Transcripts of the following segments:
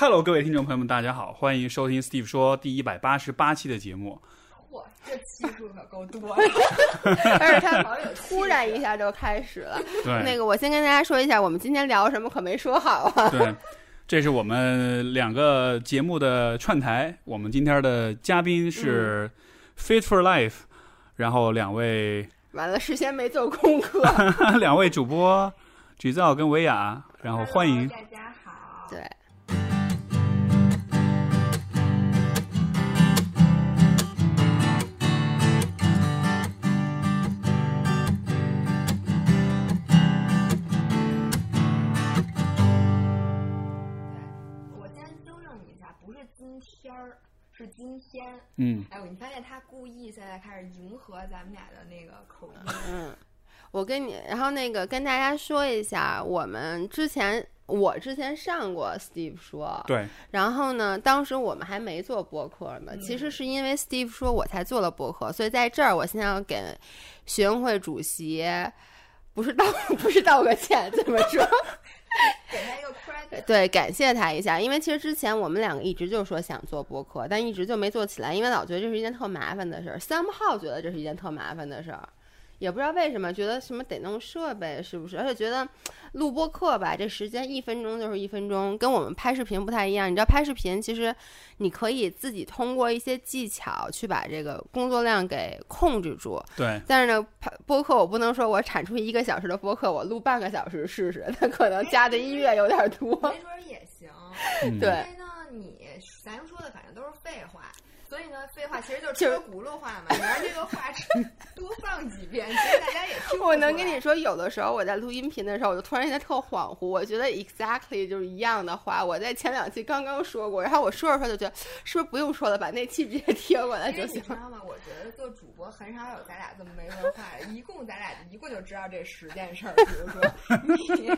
Hello，各位听众朋友们，大家好，欢迎收听 Steve 说第一百八十八期的节目。嚯，这期数可够多 而且他突然一下就开始了。对，那个，我先跟大家说一下，我们今天聊什么，可没说好啊。对，这是我们两个节目的串台。我们今天的嘉宾是 Fit for Life，然后两位完了，事先没做功课。两位主播举造跟维亚，然后欢迎大家好。对。天儿，是今天。嗯，哎，你发现他故意现在开始迎合咱们俩的那个口音。嗯，我跟你，然后那个跟大家说一下，我们之前我之前上过 Steve 说，对，然后呢，当时我们还没做播客呢，嗯其实是因为 Steve 说我才做了播客，所以在这儿我现在要给学生会主席。不是道 不是道个歉，怎么说？给他一个 credit。对，感谢他一下，因为其实之前我们两个一直就说想做播客，但一直就没做起来，因为老觉得这是一件特麻烦的事儿。三号觉得这是一件特麻烦的事儿，也不知道为什么，觉得什么得弄设备是不是？而且觉得录播课吧，这时间一分钟就是一分钟，跟我们拍视频不太一样。你知道拍视频其实你可以自己通过一些技巧去把这个工作量给控制住，对，但是呢，拍播客我不能说我产出一个小时的播客，我录半个小时试试，它可能加的音乐有点多。没准儿也行。嗯对因为呢，你咱说的反正都是废话，所以呢，废话其实就是就是车轱辘话嘛。你让这个话 多放几遍，其实大家也听不我能跟你说，有的时候我在录音频的时候，我就突然间特恍惚，我觉得 exactly 就是一样的话，我在前两期刚刚说过，然后我说着说着就觉得是不是不用说了，把那期直接贴过来就行你知。道吗？我觉得做主播很少有咱俩这么没文化的，一共咱俩一共就知道这十件事儿。比如说，你录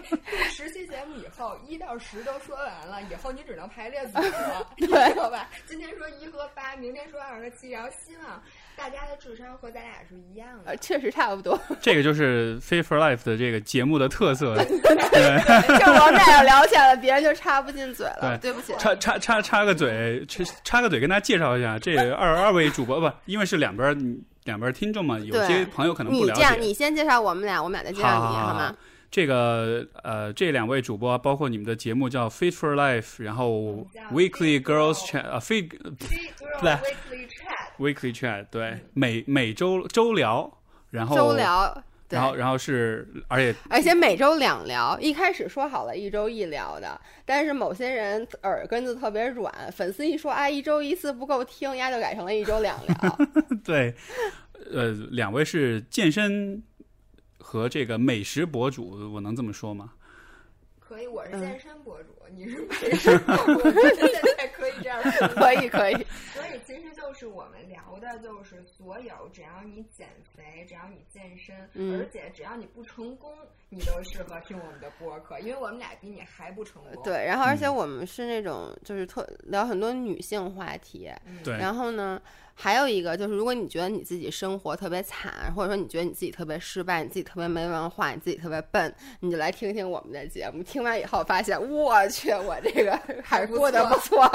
十期节目以后，一到十都说完了，以后你只能排列组合，你知道吧？今天说一和八，明天说二和七，然后希望大家的智商和咱俩是一样的呃，。确实差不多。这个就是 Fit for Life 的这个节目的特色。就我们俩要聊起来了，别人就插不进嘴了。对对不起，插插插插个嘴，插插个嘴，跟大家介绍一下，这二二位主播不，因为是两边两边听众嘛，有些朋友可能不了你这样，你先介绍我们俩，我们俩再介绍你，好好吗？这个呃，这两位主播包括你们的节目叫 Fit for Life，然后 Weekly Girls Chat 啊，Fit Girl 对 Weekly Chat，Weekly Chat，对，每每周周聊，然后周聊，然后然后是而且而且每周两聊，一开始说好了一周一聊的，但是某些人耳根子特别软，粉丝一说啊一周一次不够听，丫就改成了一周两聊。对，呃，两位是健身和这个美食博主，我能这么说吗？可以，我是嗯健身博主，你是美食博主，可以可以，所以其实就是我们聊的，就是所有只要你减肥，只要你健身，嗯而且只要你不成功，你都适合听我们的播客，因为我们俩比你还不成功。，对，然后而且嗯我们是那种就是特聊很多女性话题，嗯、对，然后呢，还有一个就是，如果你觉得你自己生活特别惨，或者说你觉得你自己特别失败，你自己特别没文化，你自己特别笨，你就来听听我们的节目。听完以后发现，我去，我这个还过得不错。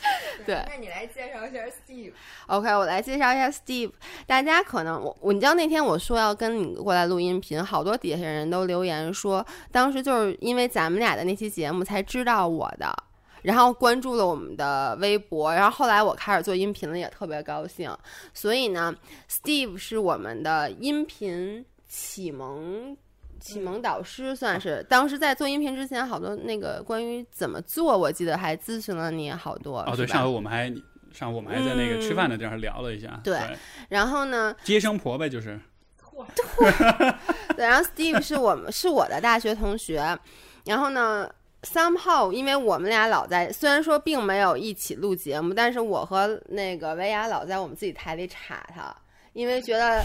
对那你来介绍一下 Steve。OK，我来介绍一下 Steve。大家可能我我你知道那天我说要跟你过来录音频，好多底下人都留言说，当时就是因为咱们俩的那期节目才知道我的。然后关注了我们的微博，然后后来我开始做音频了，也特别高兴。所以呢，Steve 是我们的音频启蒙启蒙导师，算是。当时在做音频之前，好多那个关于怎么做，我记得还咨询了你好多。哦，对，上回我们还上回我们还在那个吃饭的地方聊了一下，嗯对对，然后呢，接生婆呗，就是，对，然后 Steve 是我们是我的大学同学，然后呢，somehow 因为我们俩老在，虽然说并没有一起录节目，但是我和那个维亚老在我们自己台里插他，因为觉得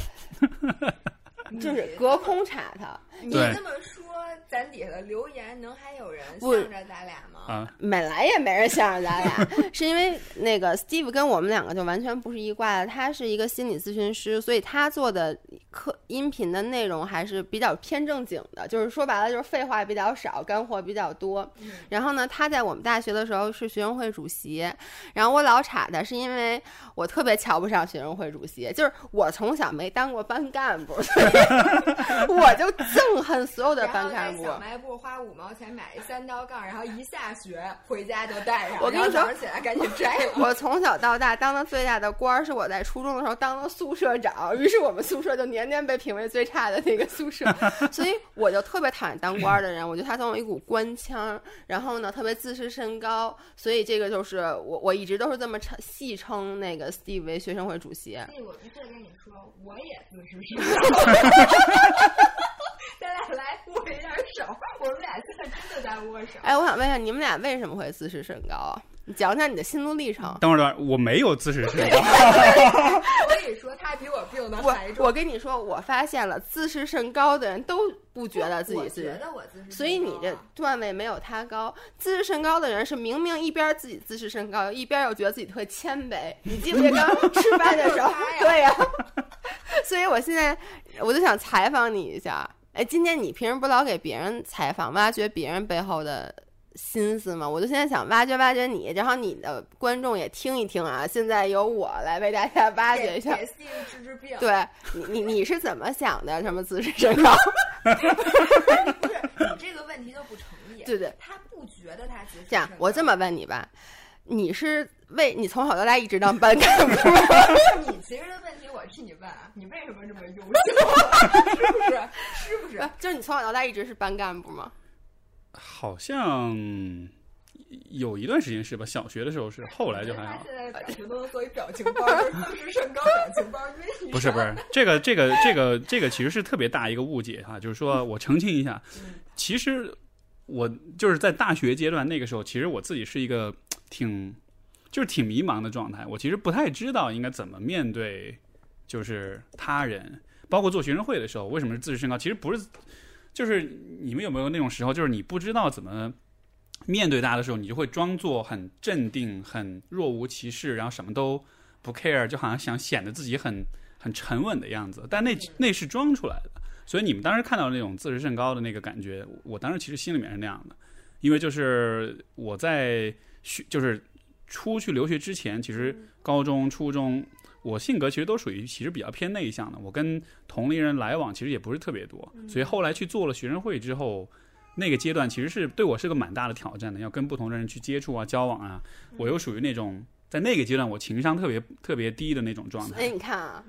就是隔空插他，你这么说，咱底下的留言能还有人向着咱俩吗？啊，本来也没人向着咱俩，是因为那个 Steve 跟我们两个就完全不是一挂的，他是一个心理咨询师，所以他做的课音频的内容还是比较偏正经的，就是说白了就是废话比较少，干货比较多。嗯然后呢，他在我们大学的时候是学生会主席，然后我老插他，是因为我特别瞧不上学生会主席，就是我从小没当过班干部，所以 我就憎恨所有的班干部。小卖部花五毛钱买一三道杠，然后一下学回家就带上，我跟你说早上起来赶紧摘 了。我从小到大当的最大的官儿是我在初中的时候当了宿舍长，于是我们宿舍就年年被评为最差的那个宿舍，所以我就特别讨厌当官儿的人，我觉得他总有一股官腔，然后呢特别自视甚高，所以这个就是我我一直都是这么称戏称那个 Steve 为学生会主席。所以我必须得跟你说，我也自视甚高。来握一下手，我们俩现在真的在握手。哎，我想问一下，你们俩为什么会自视甚高啊？你讲讲你的心路历程。等会儿，等会儿，我没有自视甚高。所以说他比我病的还重。我我跟你说，我发现了自视甚高的人都不觉得自己自视觉得我自视甚高啊，所以你这段位没有他高。自视甚高的人是明明一边自己自视甚高，一边又觉得自己特别谦卑。你记不记得刚 吃饭的时候？对呀、所以我现在我就想采访你一下。哎，今天你平时不老给别人采访，挖掘别人背后的心思吗？我就现在想挖掘挖掘你，然后你的观众也听一听啊。现在由我来为大家挖掘一下治治病。对你，你你是怎么想的？什么自视甚高？不是你这个问题就不成立。对对，他不觉得他自视这样，我这么问你吧，你是为你从小到大一直当班干部吗？你其实的问题我替你问啊，你为什么这么优秀？是不是？是不是？就是你从小到大一直是班干部吗？好像有一段时间是吧？小学的时候是，后来就还好他。现在的表情都能作为表情包，就是自视甚高表情包，因为不是不是，这个这个这个这个其实是特别大一个误解哈，就是说我澄清一下，其实我就是在大学阶段那个时候，其实我自己是一个挺就是挺迷茫的状态，我其实不太知道应该怎么面对就是他人，包括做学生会的时候，为什么是自视甚高？其实不是，就是你们有没有那种时候，就是你不知道怎么。面对大家的时候，你就会装作很镇定、很若无其事，然后什么都不 care，就好像想显得自己很很沉稳的样子，但那那是装出来的。所以你们当时看到那种自视甚高的那个感觉，我当时其实心里面是那样的，因为就是我在学就是出去留学之前，其实高中、初中，我性格其实都属于其实比较偏内向的，我跟同龄人来往其实也不是特别多，所以后来去做了学生会之后。那个阶段其实是对我是个蛮大的挑战的，要跟不同的人去接触啊、交往啊。我又属于那种在那个阶段我情商特别特别低的那种状所以。你看啊，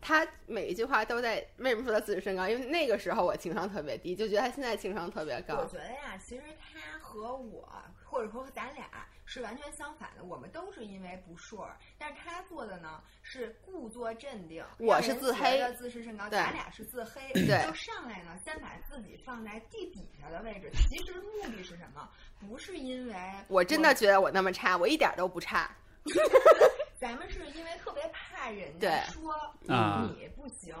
他每一句话都在为什么说他自视甚高？因为那个时候我情商特别低，就觉得他现在情商特别高我。觉得呀，其实他和我，或者说和咱俩是完全相反的。我们都是因为不顺儿，但是他做的呢是故作镇定。我是自黑自视甚高，对咱俩是自黑。对就上来呢，先把自己放在地底下的位置。其实目的是什么？不是因为我真的觉得我那么差，我一点都不差。咱们是因为特别怕人家说啊你不行。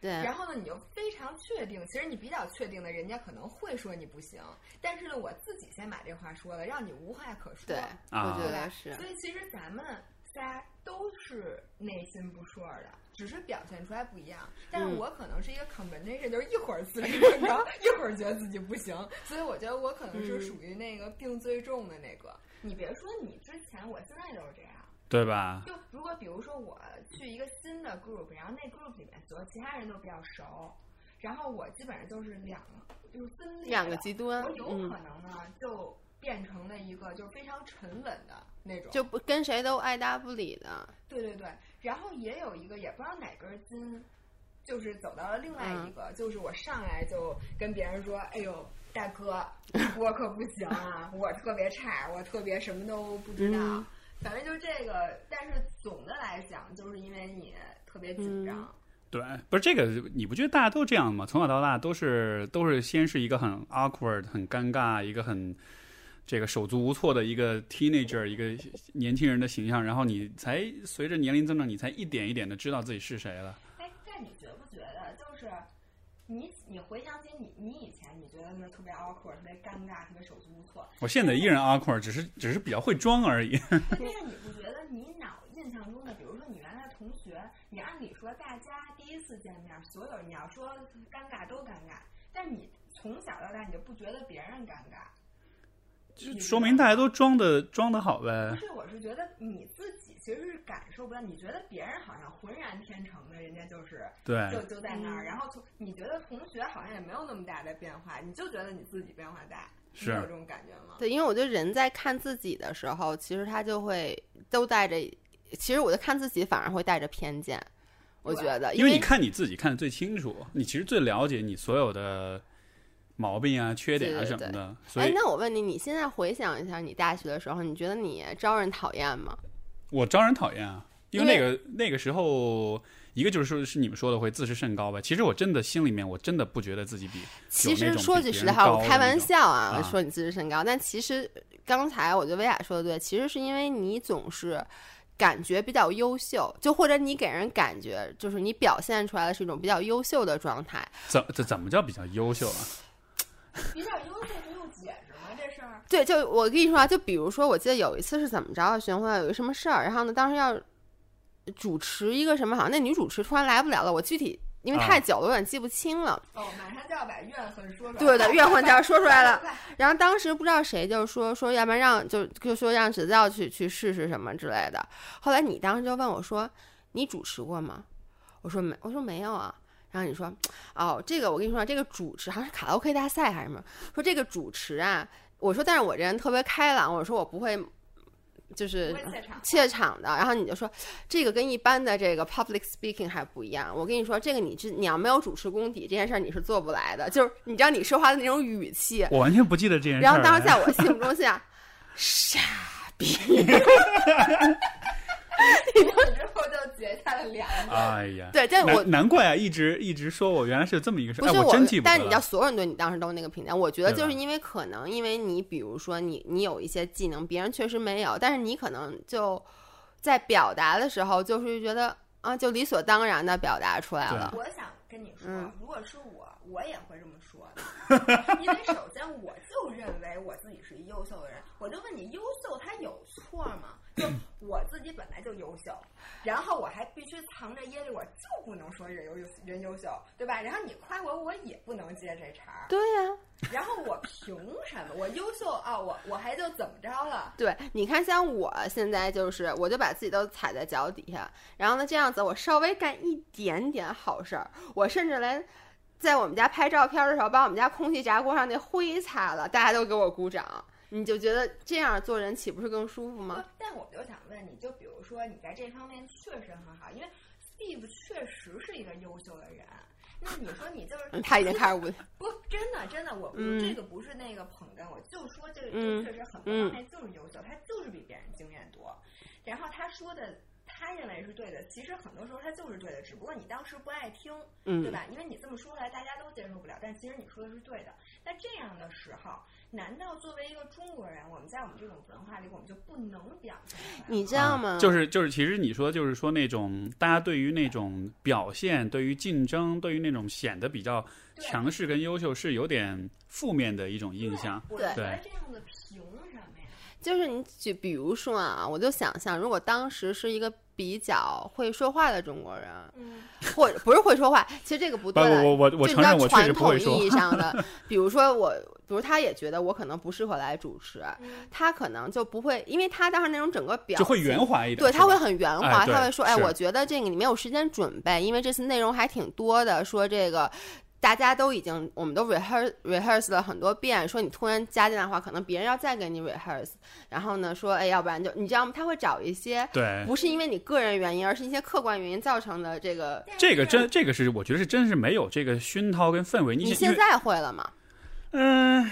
对，然后呢，你就非常确定，其实你比较确定的，人家可能会说你不行，但是呢，我自己先把这话说了，让你无话可说。对，啊我觉得是。所以其实咱们仨都是内心不顺儿的，只是表现出来不一样。但是嗯我可能是一个 combination，就是一会儿自视甚高，一会儿觉得自己不行，所以我觉得我可能是嗯属于那个病最重的那个。你别说你之前，我现在都是这样。对吧？就如果比如说我去一个新的 group，然后那 group 里面所有其他人都比较熟，然后我基本上就是两就是分裂两个极端我有嗯可能呢就变成了一个就是非常沉稳的那种，就不跟谁都爱搭不理的。对对对，然后也有一个也不知道哪根筋，就是走到了另外一个，就是我上来就跟别人说，哎呦。大哥，我可不行啊！我特别差，我特别什么都不知道。嗯反正就是这个，但是总的来讲，就是因为你特别紧张。嗯对，不是这个，你不觉得大家都这样吗？从小到大都是都是先是一个很 awkward、很尴尬、一个很这个手足无措的一个 teenager，一个年轻人的形象，然后你才随着年龄增长，你才一点一点的知道自己是谁了。哎，但你觉不觉得，就是你你回想起你你以得就是特别 awkward、特别尴尬、特别手足无措，我现在依然 awkward，只是只是比较会装而已。但是你不觉得你脑印象中的，比如说你原来的同学，你按理说大家第一一次见面，所有你要说尴尬都尴尬，但你从小到大你就不觉得别人尴尬，就说明大家都装的装的好呗不。是，我是觉得你其实是感受不到，你觉得别人好像浑然天成的，人家就是对，就就在那儿，嗯然后从你觉得同学好像也没有那么大的变化，你就觉得你自己变化大，是有这种感觉吗？对，因为我觉得人在看自己的时候，其实他就会都带着，其实我就看自己反而会带着偏见。我觉得，因为为你看你自己看的最清楚，你其实最了解你所有的毛病啊、缺点啊什么的，所哎，以那我问你，你现在回想一下你大学的时候，你觉得你招人讨厌吗？我招人讨厌啊。因为那个那个时候，一个就是说是你们说的会自视甚高吧。其实我真的心里面，我真的不觉得自己比其实说句实在话，我开玩笑啊，啊说你自视甚高，但其实刚才我觉得薇娅说的对，其实是因为你总是感觉比较优秀，就或者你给人感觉就是你表现出来的是一种比较优秀的状态。怎怎怎么叫比较优秀啊？比较优秀对，就我跟你说啊，就比如说，我记得有一次是怎么着啊，学生会有一个什么事儿，然后呢，当时要主持一个什么，好像那女主持突然来不了了，我具体因为啊太久了，有点记不清了。哦，马上就要把怨恨说出来。对的，怨恨就要说出来了。然后当时不知道谁就说说，要不然让就就说让子教去去试试什么之类的。后来你当时就问我说：“你主持过吗？”我说没，我说没有啊。然后你说：“哦，这个我跟你说，这个主持好像是卡拉 OK 大赛还是什么？说这个主持啊，我说但是我这人特别开朗，我说我不会就是怯场怯场的。然后你就说这个跟一般的这个 public speaking 还不一样。我跟你说，这个你这你要没有主持功底，这件事儿你是做不来的。就是你知道你说话的那种语气，我完全不记得这件事儿。然后当时在我心目中想，傻逼 从此之后就结下了梁子。哎呀，对，但我难难怪啊，一直一直说我原来是这么一个事，哎，不是我真记不但是你知道，所有人对你当时都是那个评价，我觉得就是因为可能因为你，比如说你你有一些技能，别人确实没有，但是你可能就在表达的时候，就是觉得啊，就理所当然的表达出来了。我想跟你说嗯，如果是我，我也会这么说的。因为首先我就认为我自己是一优秀的人，我就问你，优秀它有错吗？就我自己本来就优秀，然后我还必须藏着掖着，我就不能说人优人优秀，对吧？然后你夸我，我也不能接这茬儿。对呀、然后我凭什么？我优秀啊，我我还就怎么着了？对，你看，像我现在就是，我就把自己都踩在脚底下，然后呢，这样子我稍微干一点点好事儿，我甚至连在我们家拍照片的时候，把我们家空气炸锅上那灰擦了，大家都给我鼓掌，你就觉得这样做人岂不是更舒服吗？但我就想问你，就比如说你在这方面确实很好，因为 Steve 确实是一个优秀的人。那你说你就是嗯他已经开始舞，不真的真的，我这个不是那个捧哏，我就说这个确实很多方面就是优秀，他就是比别人经验多。然后他说的，他认为是对的，其实很多时候他就是对的，只不过你当时不爱听，对嗯，吧？因为你这么说出来，大家都接受不了，但其实你说的是对的。那这样的时候，难道作为一个中国人，我们在我们这种文化里，我们就不能表现？你知道吗？啊就是就是，其实你说就是说那种大家对于那种表现、对于竞争、对于那种显得比较强势跟优秀是有点负面的一种印象。我对觉得这样子凭什么呀？就是你举，比如说啊，我就想象，如果当时是一个比较会说话的中国人，嗯，或者不是会说话，其实这个不不，对了。我我我就你知道承认我确传统实不会说意。义上的，比如说我，比如他也觉得我可能不适合来主持，嗯他可能就不会，因为他当时那种整个表就会圆滑一点，对，他会很圆滑，哎他会说：“哎，我觉得这个你没有时间准备，因为这次内容还挺多的，说这个。”大家都已经，我们都 rehearse rehearse 了很多遍，说你突然加进来的话，可能别人要再给你 rehearse，然后呢说，哎，要不然就你知道吗？他会找一些对，不是因为你个人原因，而是一些客观原因造成的这个。这个真这个是我觉得是真是没有这个熏陶跟氛围。你现在会了吗？嗯、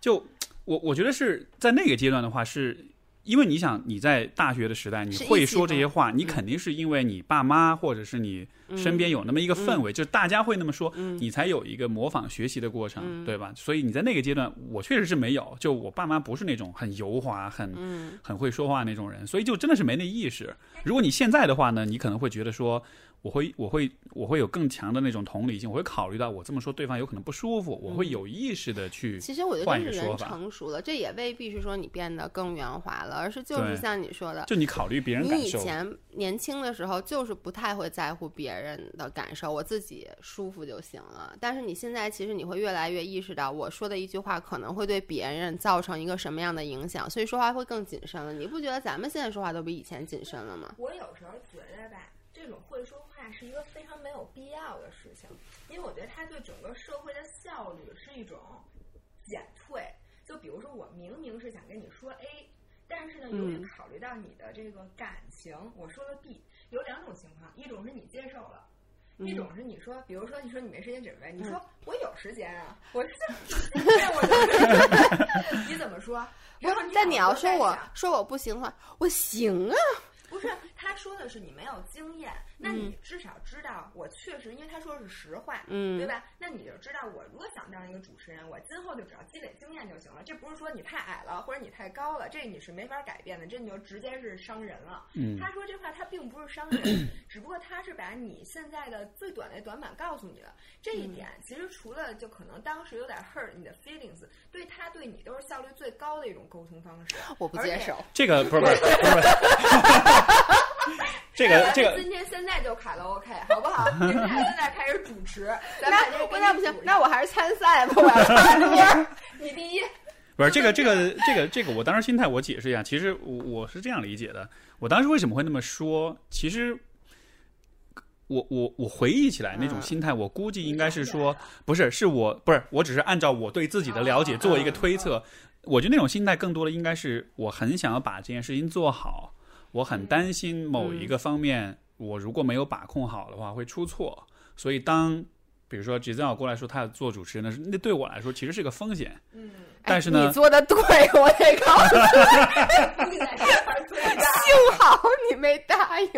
就我我觉得是在那个阶段的话是。因为你想你在大学的时代，你会说这些话，你嗯。肯定是因为你爸妈或者是你身边有那么一个氛围，就是大家会那么说，嗯。你才有一个模仿学习的过程，嗯。对吧？所以你在那个阶段，我确实是没有，就我爸妈不是那种很油滑、很嗯。很会说话那种人，所以就真的是没那意识。如果你现在的话呢，你可能会觉得说，我会我会我会有更强的那种同理心，我会考虑到我这么说对方有可能不舒服，我会有意识的去其实我觉得换这是人一个说法成熟了，这也未必是说你变得更圆滑了，而是就是像你说的，就你考虑别人感你以。前年轻的时候就是不太会在乎别人的感受，我自己舒服就行了。但是你现在其实你会越来越意识到，我说的一句话可能会对别人造成一个什么样的影响，所以说话会更谨慎了。你不觉得咱们现在说话都比以前谨慎了吗？我有时候觉得吧，这种会说话是一个非常没有必要的事情，因为我觉得它对整个社会的效率是一种减退。就比如说，我明明是想跟你说 A，但是呢，由于嗯考虑到你的这个感情，我说了 B。有两种情况，一种是你接受了。一嗯种是你说，比如说你说你没时间准备，你说我有时间啊，我是 你怎么说？然后你但你要说我说我不行的话，我行啊，不是，他说的是你没有经验，那嗯你至少知道我确实，因为他说的是实话，嗯对吧？那你就知道我如果想当一个主持人，我今后就只要积累经验就行了。这不是说你太矮了或者你太高了，这你是没法改变的，这你就直接是伤人了。嗯他说这话他并不是伤人，只不过他是把你现在的最短的短板告诉你了。这一点其实除了就可能当时有点 hurt 你的 feelings，对他对你都是效率最高的一种沟通方式。我不接受。这个不是不是不是，这个 这个今天现在就卡拉 OK 好不好？你们俩现在开始主持，那不那不行那我还是参赛吧，我要 唱歌。你第一，不是这个这个这个这个，我当时心态我解释一下，其实我我是这样理解的，我当时为什么会那么说，其实。我我我回忆起来那种嗯心态，我估计应该是说，不是，是我不是，我只是按照我对自己的了解做一个推测。我觉得那种心态更多的应该是我很想要把这件事情做好，我很担心某一个方面我如果没有把控好的话会出错，所以当比如说 Giselle 过来说他要做主持人的时候，那对我来说其实是个风险。嗯，但是呢你做的对，我得告诉你。幸好你没答应，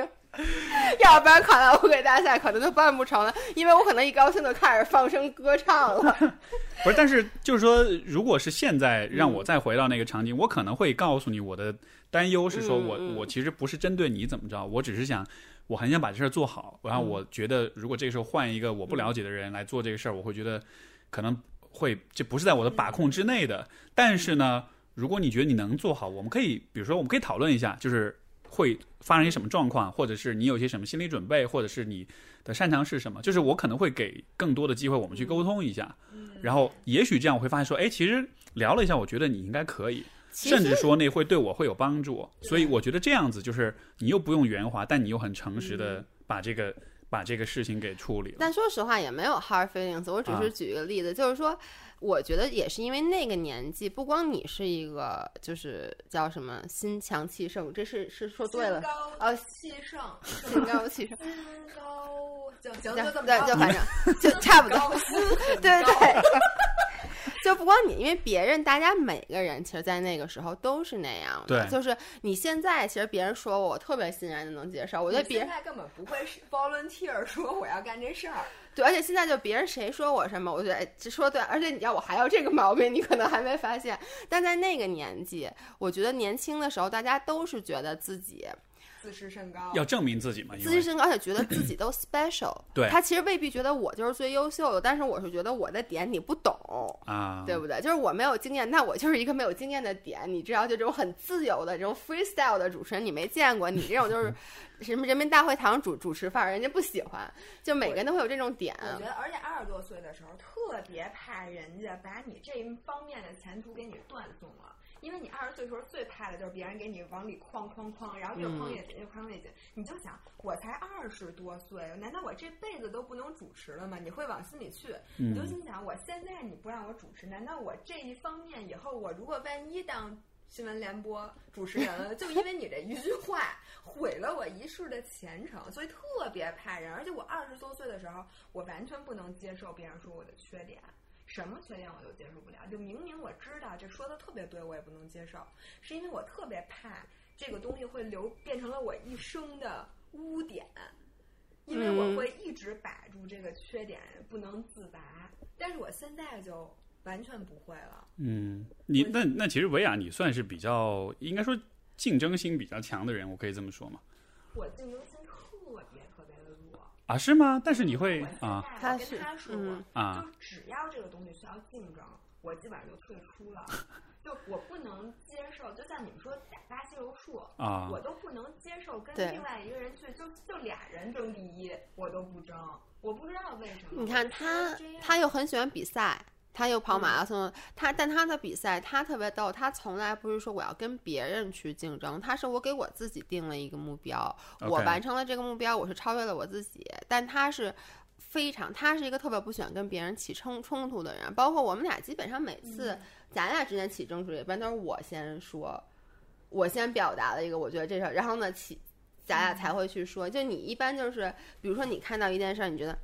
要不然卡拉 OK 大赛可能就办不成了，因为我可能一高兴就开始放声歌唱了。不是，但是就是说，如果是现在让我再回到那个场景，我可能会告诉你我的担忧是说我嗯嗯我其实不是针对你怎么着，我只是想我很想把这事儿做好。然后我觉得，如果这个时候换一个我不了解的人来做这个事儿，我会觉得可能会这不是在我的把控之内的。但是呢，如果你觉得你能做好，我们可以比如说我们可以讨论一下，就是会发生一些什么状况，或者是你有一些什么心理准备，或者是你的擅长是什么，就是我可能会给更多的机会我们去沟通一下。然后也许这样我会发现说，哎，其实聊了一下，我觉得你应该可以，甚至说那会对我会有帮助。所以我觉得这样子就是你又不用圆滑，但你又很诚实的把这个、把这个事情给处理了。但说实话，也没有 hard feelings。我只啊。是举一个例子，就是说，我觉得也是因为那个年纪，不光你是一个，就是叫什么心强气盛，这是是说对了，高呃气盛，心高气盛，心高，行行，对就这么对，着就反正就差不多。对高。对，就不光你，因为别人，大家每个人其实，在那个时候都是那样的。对就是你现在，其实别人说我，我特别欣然的能接受。我觉得别人你现在根本不会是 volunteer 说我要干这事儿，对，而且现在就别人谁说我什么，我觉得哎，这说对。而且你知道我还有这个毛病，你可能还没发现。但在那个年纪，我觉得年轻的时候，大家都是觉得自己自视甚高，要证明自己嘛，自视甚高，而且觉得自己都 special。对他其实未必觉得我就是最优秀的，但是我是觉得我的点你不懂。啊，对不对？就是我没有经验，那我就是一个没有经验的点，你知道，就这种很自由的这种 freestyle 的主持人，你没见过，你这种就是 什么人民大会堂主主持范儿，人家不喜欢，就每个人都会有这种点。我觉得，而且二十多岁的时候，特别怕人家把你这一方面的前途给你断送了。因为你二十岁的时候最怕的就是别人给你往里框框框，然后越框越紧，越框越紧。你就想，我才二十多岁，难道我这辈子都不能主持了吗？你会往心里去，你就嗯心想，我现在你不让我主持，难道我这一方面以后我如果万一当新闻联播主持人了，就因为你这一句话毁了我一世的前程，所以特别怕人。而且我二十多岁的时候，我完全不能接受别人说我的缺点，什么缺点我都接受不了。就明明我知道这说的特别对，我也不能接受，是因为我特别怕这个东西会留变成了我一生的污点，因为我会一直把住这个缺点不能自拔。但是我现在就完全不会了。嗯，你那那其实维亚你算是比较应该说竞争心比较强的人，我可以这么说吗？我竞争啊，是吗？但是你会啊在他是他说过，嗯啊就只要这个东西需要竞争，我基本上就退出了。就我不能接受，就像你们说打巴西柔术，啊我都不能接受跟另外一个人去，就就俩人争第一，我都不争，我不知道为什么。你看他他又很喜欢比赛，他又跑马嗯拉松，他但他的比赛他特别逗，他从来不是说我要跟别人去竞争，他是我给我自己定了一个目标，我完成了这个目标，我是超越了我自己，但他是。非常，他是一个特别不喜欢跟别人起冲冲突的人，包括我们俩基本上每次嗯咱俩之间起争执，一般都是我先说，我先表达了一个我觉得这事儿，然后呢起，咱俩才会去说。就你一般就是，比如说你看到一件事儿，你觉得，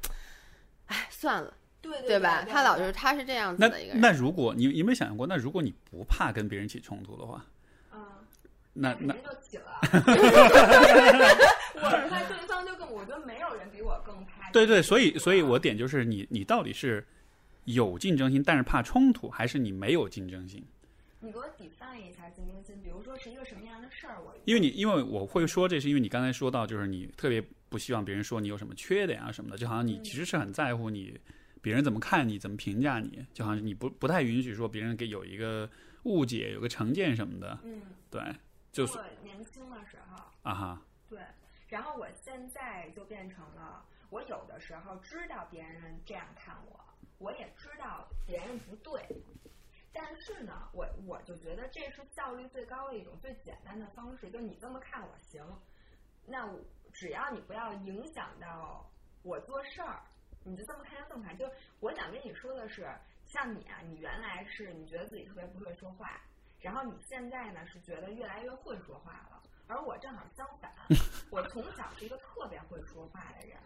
哎，算了，对对对吧？他老是是他是这样子那的一个人。那如果你你有没有想过，那如果你不怕跟别人起冲突的话，嗯，那那就起了。我怕对方就更，我觉得没有人比我更怕。对对，所以所以我点就是你你到底是有竞争心，但是怕冲突，还是你没有竞争心？你给我 define 一下竞争心，比如说是一个什么样的事儿，我因为你因为我会说这是因为你刚才说到，就是你特别不希望别人说你有什么缺点啊什么的，就好像你嗯其实是很在乎你别人怎么看你，怎么评价你，就好像你不不太允许说别人给有一个误解、有个成见什么的，嗯，对，就是。我年轻的时候，啊哈，对，然后我现在就变成了，我有的时候知道别人这样看我，我也知道别人不对，但是呢，我我就觉得这是效率最高的一种最简单的方式，就你这么看我行，那我只要你不要影响到我做事儿，你就这么看就这么看。就我想跟你说的是，像你啊，你原来是你觉得自己特别不会说话，然后你现在呢是觉得越来越会说话了。而我正好相反，我从小是一个特别会说话的人。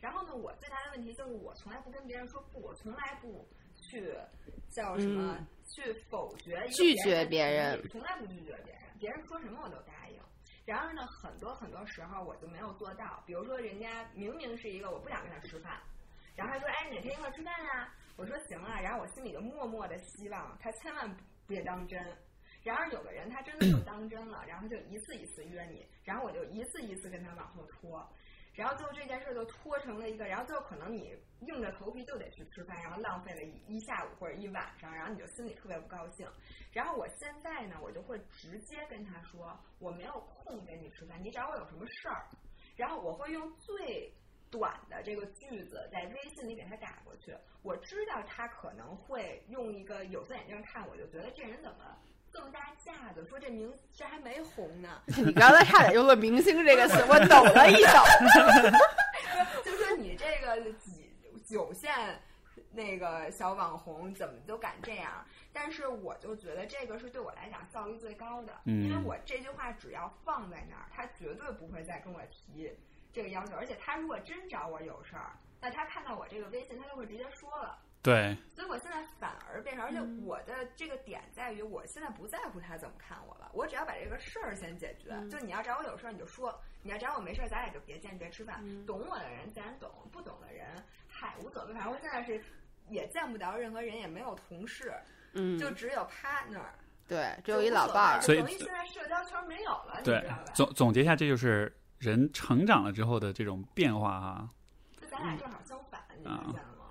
然后呢，我最大的问题就是我从来不跟别人说不，我从来不去叫什么、嗯去否决拒绝别人从来不拒绝别人，别人说什么我都答应。然而呢，很多很多时候我就没有做到。比如说，人家明明是一个我不想跟他吃饭，然后他说：“哎，哪天一块儿吃饭啊、我说：“行啊。”然后我心里就默默的希望他千万别当真。然而有的人他真的就当真了，然后就一次一次约你，然后我就一次一次跟他往后拖，然后最后这件事就拖成了一个，然后最后可能你硬着头皮就得去吃饭，然后浪费了一一下午或者一晚上，然后你就心里特别不高兴。然后我现在呢，我就会直接跟他说，我没有空跟你吃饭，你找我有什么事儿？然后我会用最短的这个句子在微信里给他打过去。我知道他可能会用一个有色眼镜看我，就觉得这人怎么这么大架子，说这明这还没红呢，你刚才差点用了“明星”这个词，我抖了一抖。就说你这个几九线那个小网红怎么都敢这样？但是我就觉得这个是对我来讲效率最高的，嗯因为我这句话只要放在那儿，他绝对不会再跟我提这个要求，而且他如果真找我有事儿，那他看到我这个微信，他就会直接说了。对，所以我现在反而变成，而且嗯我的这个点在于，我现在不在乎他怎么看我了，我只要把这个事儿先解决。嗯就你要找我有事儿你就说，你要找我没事儿，咱俩就别见别吃饭。嗯懂我的人自然懂，不懂的人嗨无所谓。反正我现在是也见不着任何人，也没有同事，嗯，就只有 partner，对，只只有一老伴儿。所以等于现在社交圈没有了，你对知道吧？总总结一下，这就是人成长了之后的这种变化哈、就咱俩正好相反，你发现了吗？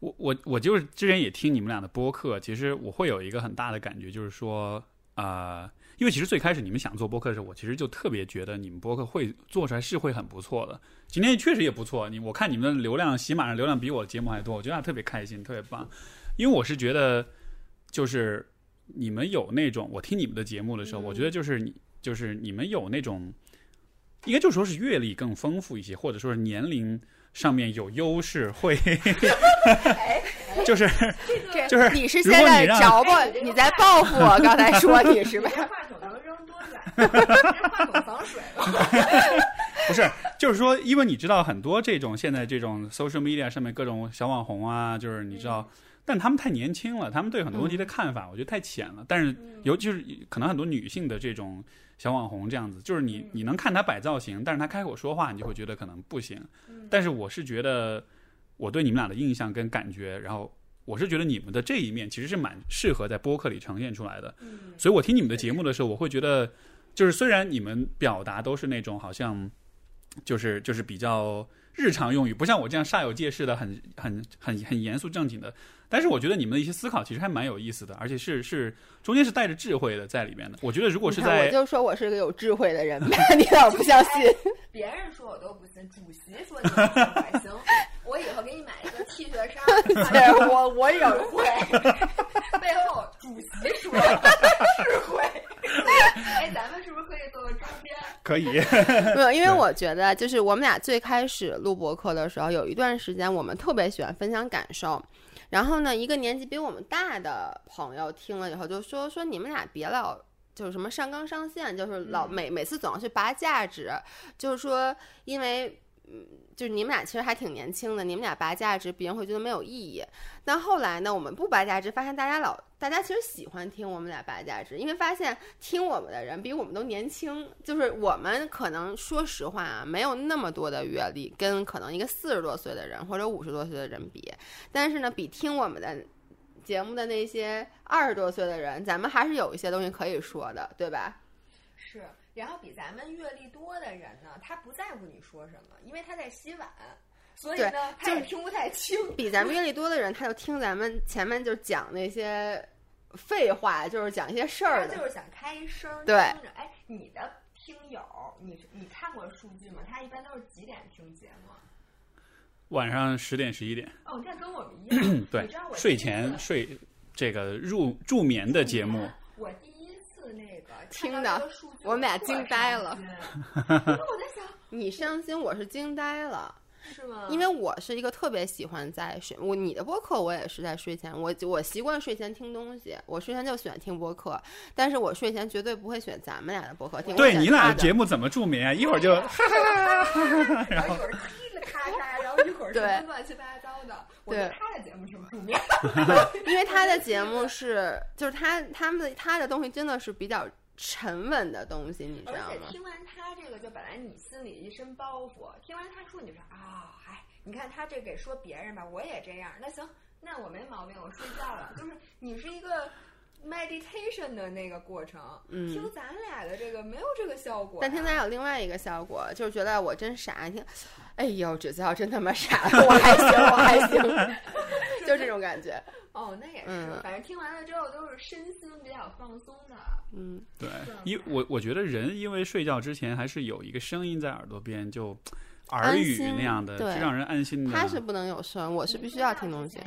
我我我就是之前也听你们俩的播客，其实我会有一个很大的感觉，就是说，呃，因为其实最开始你们想做播客的时候，我其实就特别觉得你们播客会做出来是会很不错的。今天确实也不错，你我看你们的流量，喜马上流量比我的节目还多，我觉得特别开心，特别棒。因为我是觉得，就是你们有那种，我听你们的节目的时候，嗯我觉得就是你就是你们有那种，应该就说是阅历更丰富一些，或者说是年龄上面有优势，会就是就是你是现在着吧？你在报复我刚才说你是吧你？这话筒能扔多远？这话筒防水吗？不是，就是说，因为你知道很多这种现在这种 social media 上面各种小网红啊，就是你知道，但他们太年轻了，他们对很多问题的看法，我觉得太浅了。但是尤其是可能很多女性的这种小网红这样子，就是你你能看他摆造型，但是他开口说话，你就会觉得可能不行。但是我是觉得我对你们俩的印象跟感觉，然后我是觉得你们的这一面其实是蛮适合在播客里呈现出来的。嗯所以我听你们的节目的时候，我会觉得，就是虽然你们表达都是那种好像，就是就是比较日常用语，不像我这样煞有介事的很很很很严肃正经的。但是我觉得你们的一些思考其实还蛮有意思的，而且是是中间是带着智慧的在里面的。我觉得如果是在我就说我是个有智慧的人呗，你老不相信。别人说我都不信，主席说你还，行，我以后给你买一个 T 恤衫，对我我也会，背后主席说智慧。哎，咱们是不是可以做个周边？可以，没有，因为我觉得就是我们俩最开始录博客的时候，有一段时间我们特别喜欢分享感受。然后呢，一个年纪比我们大的朋友听了以后就说说你们俩别老就是什么上纲上线，就是老嗯每每次总要去拔价值，就是说因为。嗯，就是你们俩其实还挺年轻的，你们俩拔价值，别人会觉得没有意义。但后来呢，我们不拔价值，发现大家老，大家其实喜欢听我们俩拔价值，因为发现听我们的人比我们都年轻，就是我们可能说实话啊，没有那么多的阅历，跟可能一个四十多岁的人或者五十多岁的人比，但是呢，比听我们的节目的那些二十多岁的人，咱们还是有一些东西可以说的，对吧？是，然后比咱们阅历多的人呢，他不在乎你说什么，因为他在洗碗，所以对呢，他也听不太清。比咱们阅历多的人，他就听咱们前面就讲那些废话，就是讲一些事他儿他。就是想开声儿对听着。哎，你的听友，你你看过数据吗？他一般都是几点听节目？晚上十点十一点，哦，那跟我们一 样。对睡前睡这个入助眠的节目，听的我们俩惊呆了伤心因为我在想，你伤心，我是惊呆了。是吗？因为我是一个特别喜欢在睡，我你的播客我也是在睡前，我我习惯睡前听东西，我睡前就喜欢听播客，但是我睡前绝对不会选咱们俩的播客听。对你俩节目怎么助眠啊？一会儿就然后一会儿噼里咔嚓，然后一会儿什么对乱七八糟的。我对他的节目是不助眠。因为他的节目是，就是他他们的他的东西真的是比较沉稳的东西，你知而道吗？而且听完他这个，就本来你心里一身包袱，听完他说，你就说啊，嗨、你看他这给说别人吧，我也这样，那行，那我没毛病，我睡觉了。就是你是一个 meditation 的那个过程，嗯。听咱俩的这个没有这个效果、但听咱有另外一个效果，就是觉得我真傻，听，哎呦，这叫真他妈傻，我还行，我还行，就这种感觉，哦，那也是，嗯。反正听完了之后都是身心比较放松的。嗯，对因我我觉得人因为睡觉之前还是有一个声音在耳朵边，就耳语那样的，对。是让人安心的。他是不能有声，我是必须要听东西？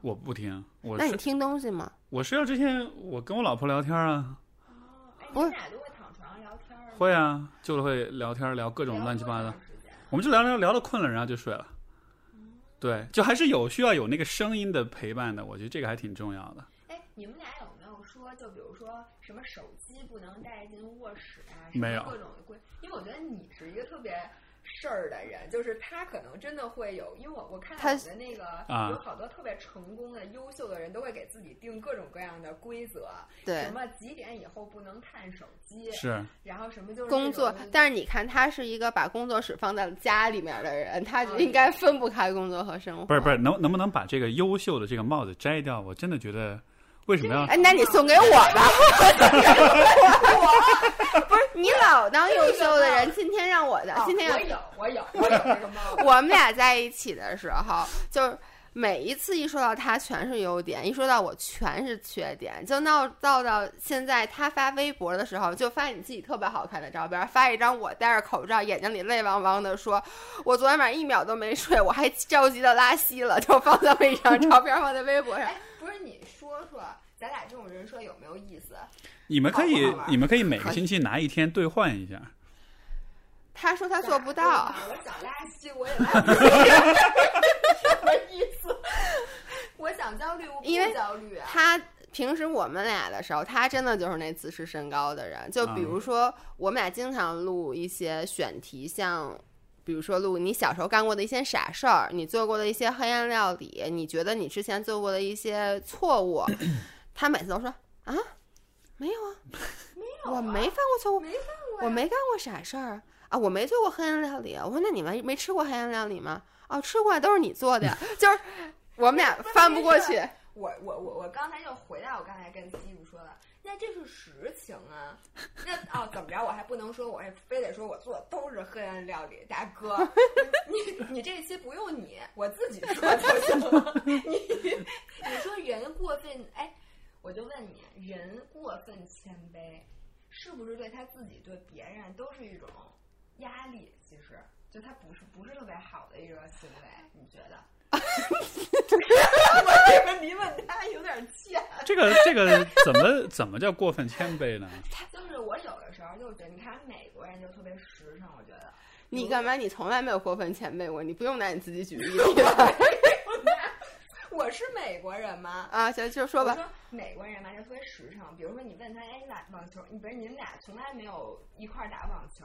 我不听，我那你听东西吗？我睡觉之前，我跟我老婆聊天啊，哦，哎，你不是们俩都会躺床上聊天？会啊，就会聊天聊各种乱七八糟我们就聊聊聊到困了，然后就睡了。对，就还是有需要有那个声音的陪伴的，我觉得这个还挺重要的。哎，你们俩有没有说，就比如说什么手机不能带进卧室啊，没有各种的规？因为我觉得你是一个特别事儿的人，就是他可能真的会有，因为我我看你的那个啊有好多特别成功的、优秀的人都会给自己定各种各样的规则，对什，么几点以后不能看手机，是，然后什么就是工作，但是你看，他是一个把工作室放在了家里面的人，他啊应该分不开工作和生活。不是不是，能能不能把这个优秀的这个帽子摘掉？我真的觉得，为什么呀哎，那你送给我吧。不是你老当优秀的人，今天让我的，哦今天我有我有我有这个帽子。我们俩在一起的时候，就是每一次一说到他全是优点，一说到我全是缺点，就闹到到现在，他发微博的时候就发你自己特别好看的照片，发一张我戴着口罩，眼睛里泪汪汪的说，我昨天晚上一秒都没睡，我还着急的拉稀了，就放这么一张照片放在微博上。你说说，咱俩这种人设有没有意思？你们可以好好你们可以每个星期拿一天兑换一下。他说他做不到，我想拉稀，我也拉不稀，什么意思？我想焦虑，我不因为焦虑啊。他平时我们俩的时候，他真的就是那自视甚高的人。就比如说，我们俩经常录一些选题，像比如说录你小时候干过的一些傻事儿，你做过的一些黑暗料理，你觉得你之前做过的一些错误，他每次都说啊，没有啊，没有、啊，我没犯过错误，没犯过、啊，我没干过傻事儿啊，我没做过黑暗料理啊。我说那你们没吃过黑暗料理吗？哦，吃过，都是你做的呀。就是我们俩 翻不过去。我我我我刚才又回到我刚才跟 Steve 说的，那这是实情啊。那哦，怎么着？我还不能说我还非得说我做的都是黑暗料理，大哥，你你这期不用你，我自己说就行了。你 你说人过分哎，我就问你，人过分谦卑，是不是对他自己对别人都是一种压力？其实就他不是不是特别好的一个行为，你觉得？我 这个你问他有点欠。这个这个怎么怎么叫过分谦卑呢？就是我有的时候就觉得，你看美国人就特别实诚，我觉得。你干嘛？你从来没有过分谦卑过，你不用拿你自己举例子。我是美国人吗？啊，行，就说吧。说美国人嘛，就特别实诚。比如说，你问他，哎，打网球，你不是你们俩从来没有一块儿打网球，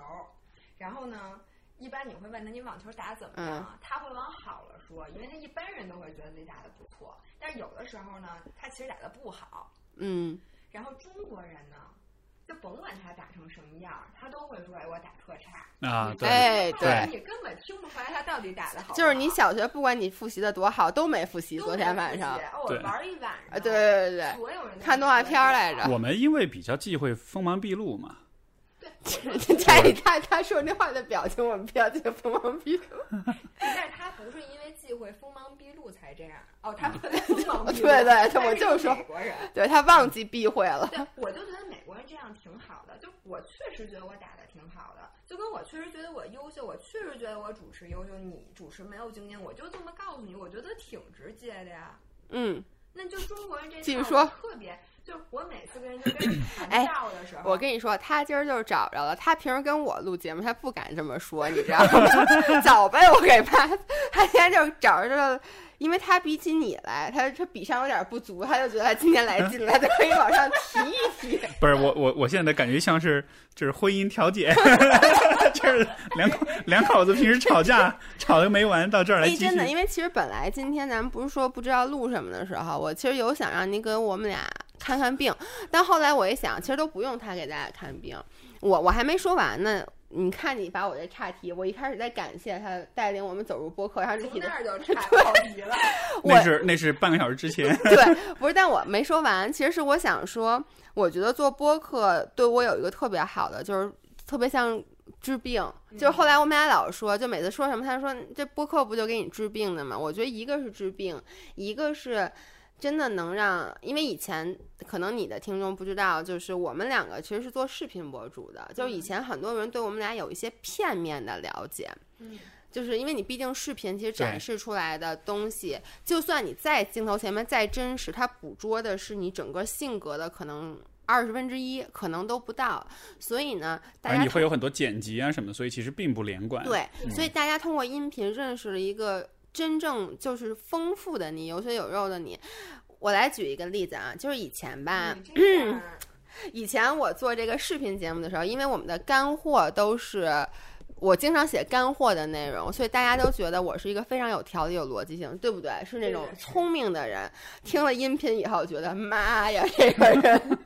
然后呢？一般你会问他你网球打怎么样？他会往好了说，因为他一般人都会觉得自己打的不错。但是有的时候呢，他其实打的不好。嗯。然后中国人呢，就甭管他打成什么样，他都会说：“哎，我打特差。”啊，对对。你根本听不出来他到底打的好。就是你小学不管你复习的多好，都没复习。昨天晚上。我玩一晚上。对对对对。所有人看动画片来着。我们因为比较忌讳锋芒毕露嘛。他他他说那话的表情，我们不要这个锋芒毕露。但是他不是因为忌讳锋芒毕露才这样哦，他锋芒毕露。对对，他我就说美国人，对他忘记避讳了。对，我就觉得美国人这样挺好的，就我确实觉得我打的挺好的，就跟我确实觉得我优秀，我确实觉得我主持优秀，你主持没有经验，我就这么告诉你，我觉得挺直接的呀。嗯，那就中国人这继续说特别。就我每次跟人跟人 的时候，我跟你说，他今儿就是找着了。他平时跟我录节目，他不敢这么说，你知道吗？早被我给骂。他今天就找着了，因为他比起你来，他他比上有点不足，他就觉得他今天来劲了，他可以往上提一提。不是我我我现在的感觉像是就是婚姻调解，就是两口两口子平时吵架吵的没完，到这儿来。真的，因为其实本来今天咱们不是说不知道录什么的时候，我其实有想让您跟我们俩。看看病，但后来我一想，其实都不用他给大家看病。我我还没说完呢，你看你把我这岔题，我一开始在感谢他带领我们走入播客，然后这题那儿就 岔题了。那是那是半个小时之前。对，不是，但我没说完。其实是我想说，我觉得做播客对我有一个特别好的，就是特别像治病。就是后来我们俩老说，就每次说什么，他说这播客不就给你治病的吗？我觉得一个是治病，一个是。真的能让，因为以前可能你的听众不知道，就是我们两个其实是做视频博主的，就是以前很多人对我们俩有一些片面的了解，嗯，就是因为你毕竟视频其实展示出来的东西，就算你在镜头前面再真实，它捕捉的是你整个性格的可能二十分之一，可能都不到，所以呢，大家你会有很多剪辑啊什么，所以其实并不连贯，对，所以大家通过音频认识了一个。真正就是丰富的你，有血有肉的你。我来举一个例子啊，就是以前吧，以前我做这个视频节目的时候，因为我们的干货都是我经常写干货的内容，所以大家都觉得我是一个非常有条理、有逻辑性，对不对？是那种聪明的人。听了音频以后，觉得妈呀，这个人。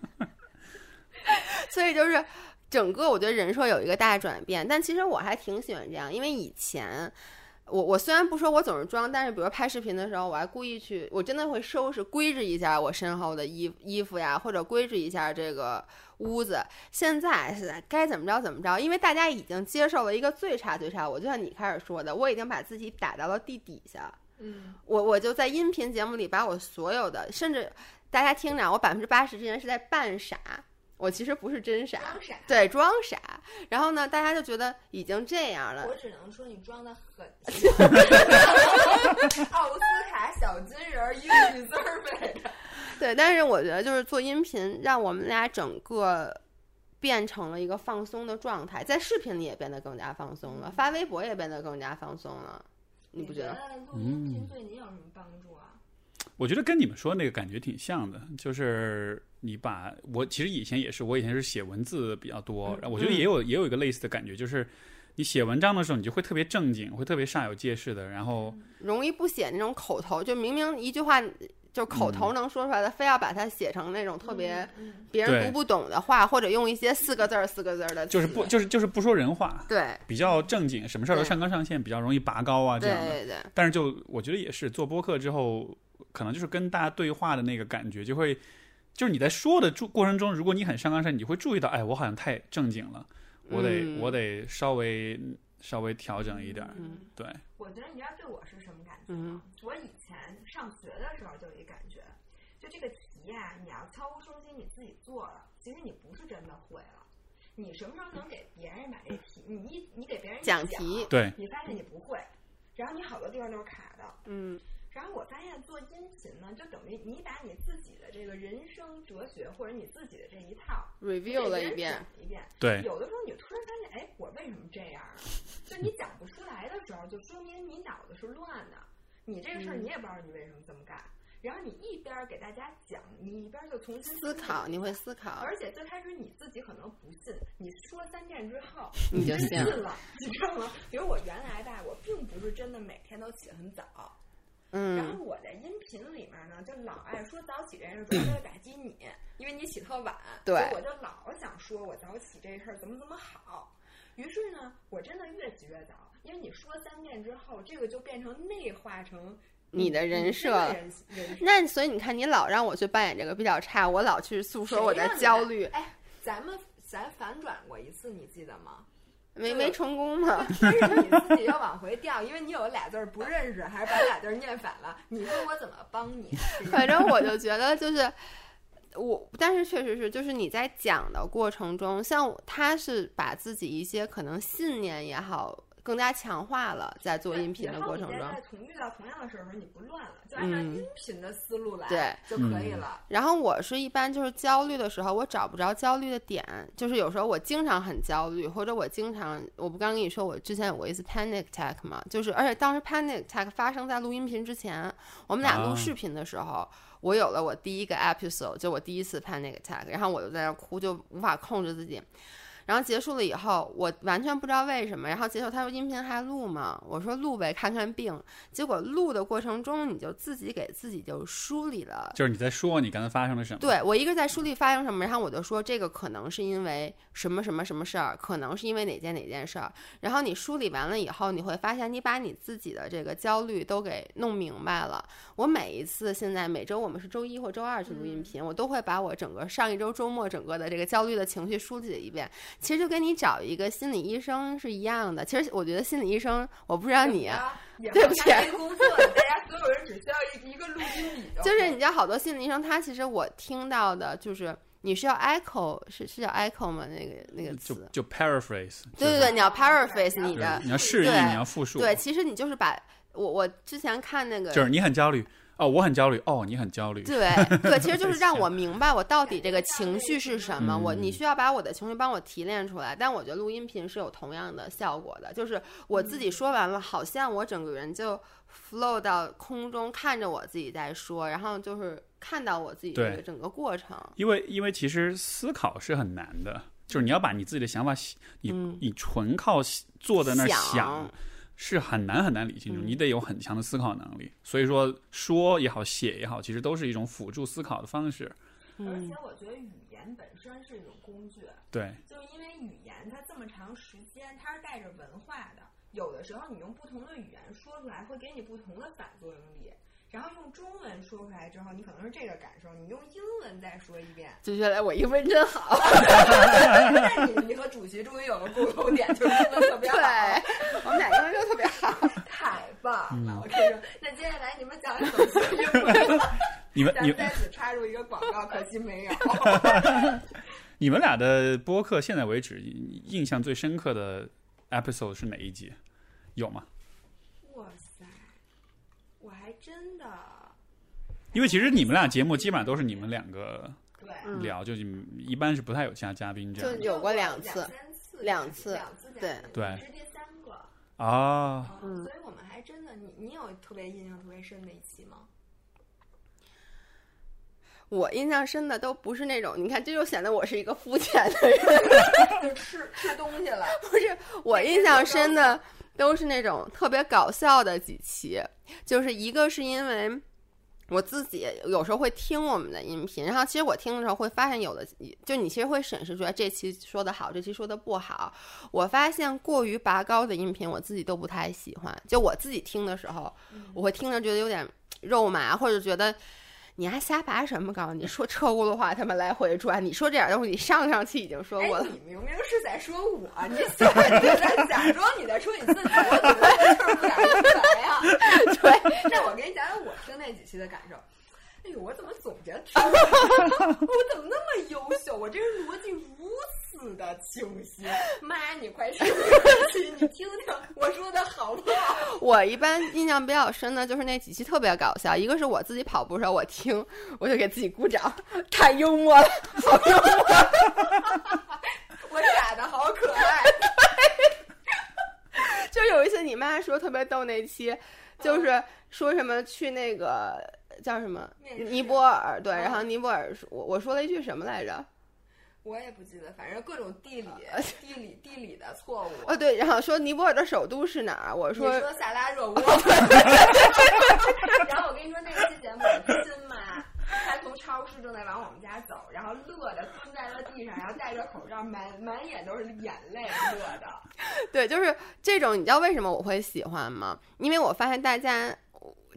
所以就是整个我觉得人设有一个大转变，但其实我还挺喜欢这样，因为以前。我我虽然不说我总是装，但是比如拍视频的时候，我还故意去，我真的会收拾规置一下我身后的衣衣服呀，或者规置一下这个屋子。现在是该怎么着怎么着，因为大家已经接受了一个最差最差。我就像你开始说的，我已经把自己打到了地底下。嗯，我我就在音频节目里把我所有的，甚至大家听着，我百分之八十之前是在扮傻。我其实不是真傻，对，装傻。然后呢，大家就觉得已经这样了。我只能说你装的很 奥斯卡小金人一个女字儿呗。对，但是我觉得就是做音频，让我们俩整个变成了一个放松的状态，在视频里也变得更加放松了，发微博也变得更加放松了。你不觉得？录音频对你有什么帮助啊？我觉得跟你们说那个感觉挺像的，就是你把我其实以前也是，我以前是写文字比较多，然后我觉得也有也有一个类似的感觉，就是你写文章的时候，你就会特别正经，会特别煞有介事的，然后容易不写那种口头，就明明一句话就口头能说出来的，非要把它写成那种特别别人读不懂的话，或者用一些四个字儿四个字儿的，就是不就是就是不说人话，对，比较正经，什么事儿都上纲上线，比较容易拔高啊这样的。对对对。但是就我觉得也是做播客之后。可能就是跟大家对话的那个感觉，就会就是你在说的过过程中，如果你很上纲上，你会注意到，哎，我好像太正经了，我得、嗯我得稍微稍微调整一点儿。嗯对，我觉得你知道对我是什么感觉吗？我以前上学的时候就有一感觉，就这个题呀、你要悄无声息你自己做了，其实你不是真的会了。你什么时候能给别人买这题，你一你给别人一讲题对你发现你不会，然后你好多地方都是卡的。嗯然后我发现做音频呢，就等于你把你自己的这个人生哲学或者你自己的这一套，review 了一遍一遍。对，有的时候你突然发现，哎，我为什么这样啊？就你讲不出来的时候，就说明你脑子是乱的。你这个事儿嗯你也不知道你为什么这么干，然后你一边儿给大家讲，你一边儿就重新思考，你会会。思考，而且最开始你自己可能不信，你说三遍之后你就信了，你知道吗？比如我原来吧，我并不是真的每天都起很早，然嗯后我在音频里面呢，就老爱说早起这件事，主要就是打击你，因为你起特晚，对我就老想说我早起这事儿怎么怎么好。于是呢，我真的越起越早，因为你说三遍之后，这个就变成内化成你的人设了人人设。那所以你看，你老让我去扮演这个比较差，我老去诉说我的焦虑，哎，咱们咱反转过一次，你记得吗？没没成功嘛？但是你 自己要往回调，因为你有俩字儿不认识，还是把俩字儿念反了。你说我怎么帮你？反正我就觉得就是我，但是确实是，就是你在讲的过程中，像他是把自己一些可能信念也好，更加强化了，在做音频的过程中然后。你在同遇到同样的事儿的时候，你不乱了，就按照嗯音频的思路来，对就可以了。然后我是一般就是焦虑的时候，我找不着焦虑的点，就是有时候我经常很焦虑，或者我经常，我不刚跟你说我之前有过一次 panic attack 嘛，就是而且当时 panic attack 发生在录音频之前，我们俩录啊视频的时候，我有了我第一个 episode，就我第一次 panic attack，然后我就在那儿哭，就无法控制自己。然后结束了以后，我完全不知道为什么。然后结束，他说音频还录吗？我说录呗，看看病。结果录的过程中，你就自己给自己就梳理了就是你在说你刚才发生了什么。对我一个在梳理发生什么，然后我就说这个可能是因为什么什么什么事儿，可能是因为哪件哪件事儿。然后你梳理完了以后，你会发现你把你自己的这个焦虑都给弄明白了。我每一次现在每周我们是周一或周二去录音频，我都会把我整个上一周周末整个的这个焦虑的情绪梳理一遍。其实就跟你找一个心理医生是一样的。其实我觉得心理医生，我不知道你。啊，对不起工作，大家所有人只需要一一个录音笔就 就是你知道，好多心理医生，他其实我听到的就是你是要 echo，是是叫 echo 吗？那个那个词。就就 paraphrase，对对对，你要 paraphrase 你的，你要示意，你要复述，对，其实你就是把我我之前看那个，就是你很焦虑，哦，我很焦虑，哦，你很焦虑，对对，其实就是让 我明白我到底这个情绪是什么。我你嗯需要把我的情绪帮我提炼出来，但我觉得录音频是有同样的效果的，就是我自己说完了，好像我整个人就 flow 到空中，看着我自己在说，然后就是看到我自己这个整个过程。因为因为其实思考是很难的，就是你要把你自己的想法，你、嗯你纯靠坐在那儿想想。是很难很难理清楚，嗯你得有很强的思考能力。所以说，说也好，写也好，其实都是一种辅助思考的方式。而嗯且我觉得语言本身是一种工具，对，就是因为语言它这么长时间，它是带着文化的。有的时候你用不同的语言说出来，会给你不同的反作用力。然后用中文说出来之后，你可能是这个感受，你用英文再说一遍，接下来我英文真好，那你你和主席终于有个共同点，就是英文特别好，对，我们俩英文都特别好。太棒嗯了！我跟你说，那接下来你们讲讲怎么学英文。你们你们在此插入一个广告，可惜没有。你们俩的播客现在为止印象最深刻的 episode 是哪一集？有吗？哇塞，我还真的因为其实你们俩节目基本上都是你们两个聊，就你们一般是不太有其他嘉宾这样就有过两次两三次，两次对对你是第三个。啊。嗯所以我们还真的，你你有特别印象特别深的一期吗？我印象深的都不是那种，你看这就显得我是一个肤浅的人。就吃吃东西了，不是，我印象深的都是那种特别搞笑的几期，就是一个是因为。我自己有时候会听我们的音频，然后其实我听的时候会发现有的，就你其实会审视出来这期说的好，这期说的不好。我发现过于拔高的音频，我自己都不太喜欢。就我自己听的时候，我会听着觉得有点肉麻，或者觉得你还瞎拔什么高？你说车轱辘话他们来回转，你说这点东西，你上上期已经说过了。你明明是在说我，你现在 在假装你在说你自己，我怎么这事儿不敢呀？对，那我给你讲讲我听那几期的感受。哎呦，我怎么总觉得？我怎么那么优秀？我这人逻辑如此的清晰。妈，你快说你听听我说的好不好？我一般印象比较深的就是那几期特别搞笑，一个是我自己跑步的时候我听，我就给自己鼓掌，太幽默了，好幽默。我傻的好可爱。就有一次你妈说特别逗那期，就是说什么去那个。叫什么？尼泊尔对，然后尼泊尔，我我说了一句什么来着？我也不记得，反正各种地理、地理、地理的错误。哦，对，然后说尼泊尔的首都是哪儿？我说说萨拉热窝。然后我跟你说那期节目亲妈，她从超市正在往我们家走，然后乐的蹲在了地上，然后戴着口罩，满满眼都是眼泪，乐的。对，就是这种，你知道为什么我会喜欢吗？因为我发现大家。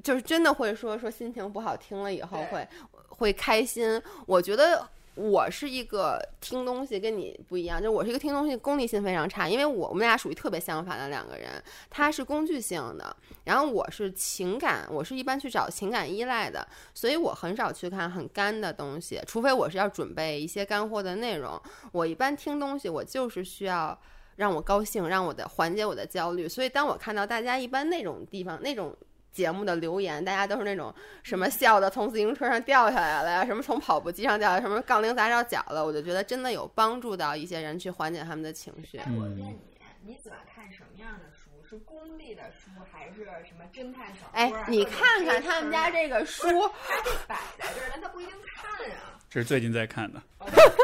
就是真的会说说心情不好，听了以后会会开心。我觉得我是一个听东西跟你不一样，就我是一个听东西功利性非常差，因为我我们俩属于特别相反的两个人。他是工具性的，然后我是情感，我是一般去找情感依赖的，所以我很少去看很干的东西，除非我是要准备一些干货的内容。我一般听东西，我就是需要让我高兴，让我的缓解我的焦虑。所以当我看到大家一般那种地方那种。节目的留言，大家都是那种什么笑的从自行车上掉下来了呀，什么从跑步机上掉下，什么杠铃砸着脚了，我就觉得真的有帮助到一些人去缓解他们的情绪。我问你，你喜欢看什么样的书？是功利的书，还是什么侦探小说？哎，你看看他们家这个书，他这摆在这儿，但他不一定看啊。这是最近在看的，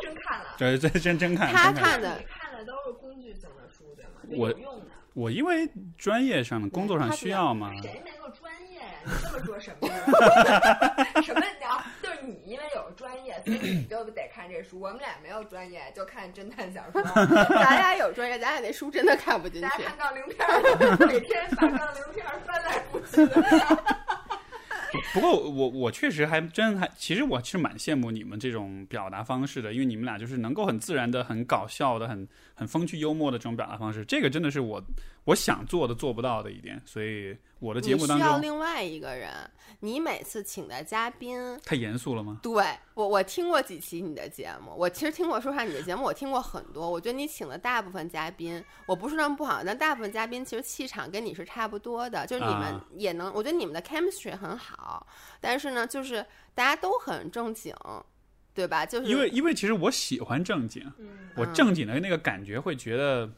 真看了。这是真真真看。他看的，看的都是工具性的书，对吗？我有用的。我因为专业上的工作上需要嘛。谁没个专业呀？你这么说什么？什么聊？就是你因为有专业，所以你就得看这书。我们俩没有专业，就看侦探小说。咱俩有专业，咱俩那书真的看不进去。咱看杠铃片，每天把杠铃片翻来覆去的。不过我我确实还真还，其实我是蛮羡慕你们这种表达方式的，因为你们俩就是能够很自然的、很搞笑的、很很风趣幽默的这种表达方式，这个真的是我我想做的做不到的一点，所以我的节目当中需要另外一个人。你每次请的嘉宾太严肃了吗？对我我听过几期你的节目，我其实听过说实话你的节目我听过很多，我觉得你请的大部分嘉宾，我不是那么不好，但大部分嘉宾其实气场跟你是差不多的，就是你们也能，我觉得你们的 chemistry 很好，但是呢，就是大家都很正经，对吧？就是因为因为其实我喜欢正经，我正经的那个感觉会觉得。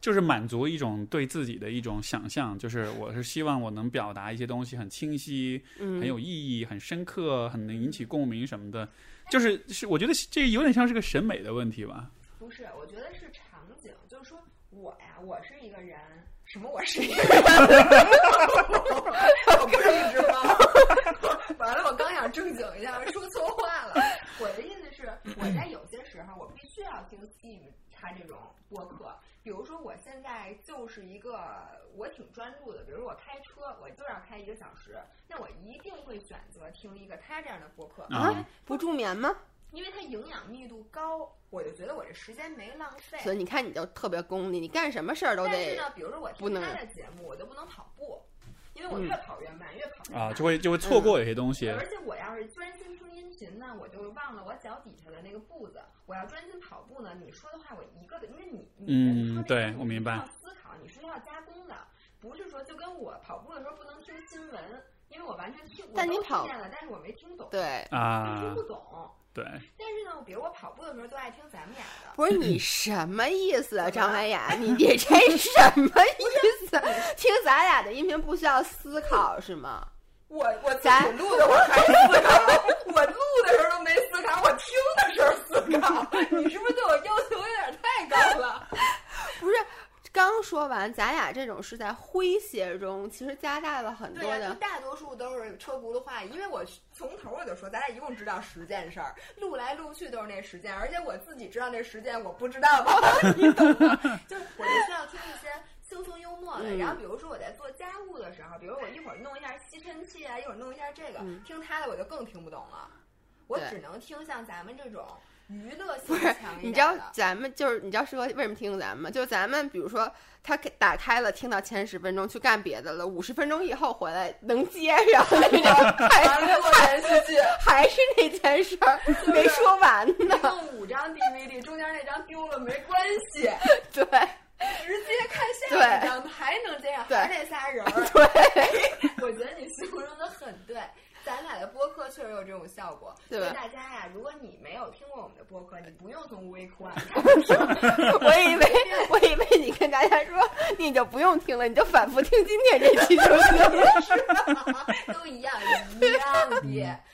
就是满足一种对自己的一种想象，就是我是希望我能表达一些东西很清晰、很有意义、很深刻、很能引起共鸣什么的。就是是，我觉得这有点像是个审美的问题吧。不是，我觉得是场景。就是说我呀，我是一个人，什么？我是一个人，我不是一只猫。完了，我刚想正经一下，说错话了。我的意思是，我在有些时候，我必须要听 Steve 他这种播客。比如说，我现在就是一个我挺专注的。比如我开车，我就要开一个小时，那我一定会选择听一个他这样的播客啊，不助眠吗？因为它营养密度高，我就觉得我这时间没浪费。所以你看，你就特别功利，你干什么事儿都得。但是呢，比如说我听他的节目，我就不能跑步，因为我越跑越慢，越跑越啊，就会就会错过有些东西。而且我要是专心听音频呢，我就忘了我脚底下的那个步子。我要专心跑步呢，你说的话我一个的，因为你嗯，对我明白。要思考，你是要加工的，不是说就跟我跑步的时候不能听新闻，因为我完全听，但你跑见了，但是我没听懂，对。啊，听不懂，对。但是呢，比如我跑步的时候都爱听咱们俩的，不是你什么意思啊，张文雅？你你这什么意思？听咱俩的音频不需要思考是吗？我我咱录的我还思考，我录的时候都没思考，我听的时候思考。你是不是对我要求有点太高了？不是，刚说完，咱俩这种是在诙谐中，其实加大了很多的。大多数都是车轱辘话，因为我从头我就说，咱俩一共知道十件事儿，录来录去都是那十件，而且我自己知道那十件，我不知道吗？你懂吗？就是我就需要听一些。轻松幽默的，然后比如说我在做家务的时候，比如我一会儿弄一下吸尘器啊，一会儿弄一下这个，嗯听他的我就更听不懂了。我只能听像咱们这种娱乐不是性强，一你知道。咱们就是你知道适合为什么听咱们吗？就是咱们比如说他给打开了，听到前十分钟去干别的了，五十分钟以后回来能接上那种，还完了，我连续剧，还是那件事儿没说完一呢。共五张 DVD，中间那张丢了没关系，对直接看下一张，还能这样，对还是那仨人儿。对，我觉得你形容的很对，咱俩的播客确实有这种效果。对吧所以大家呀，如果你没有听过我们的播客，你不用从 Week One，我以为我以为你跟大家说你就不用听了，你就反复听今天这期就行。都一样一样的。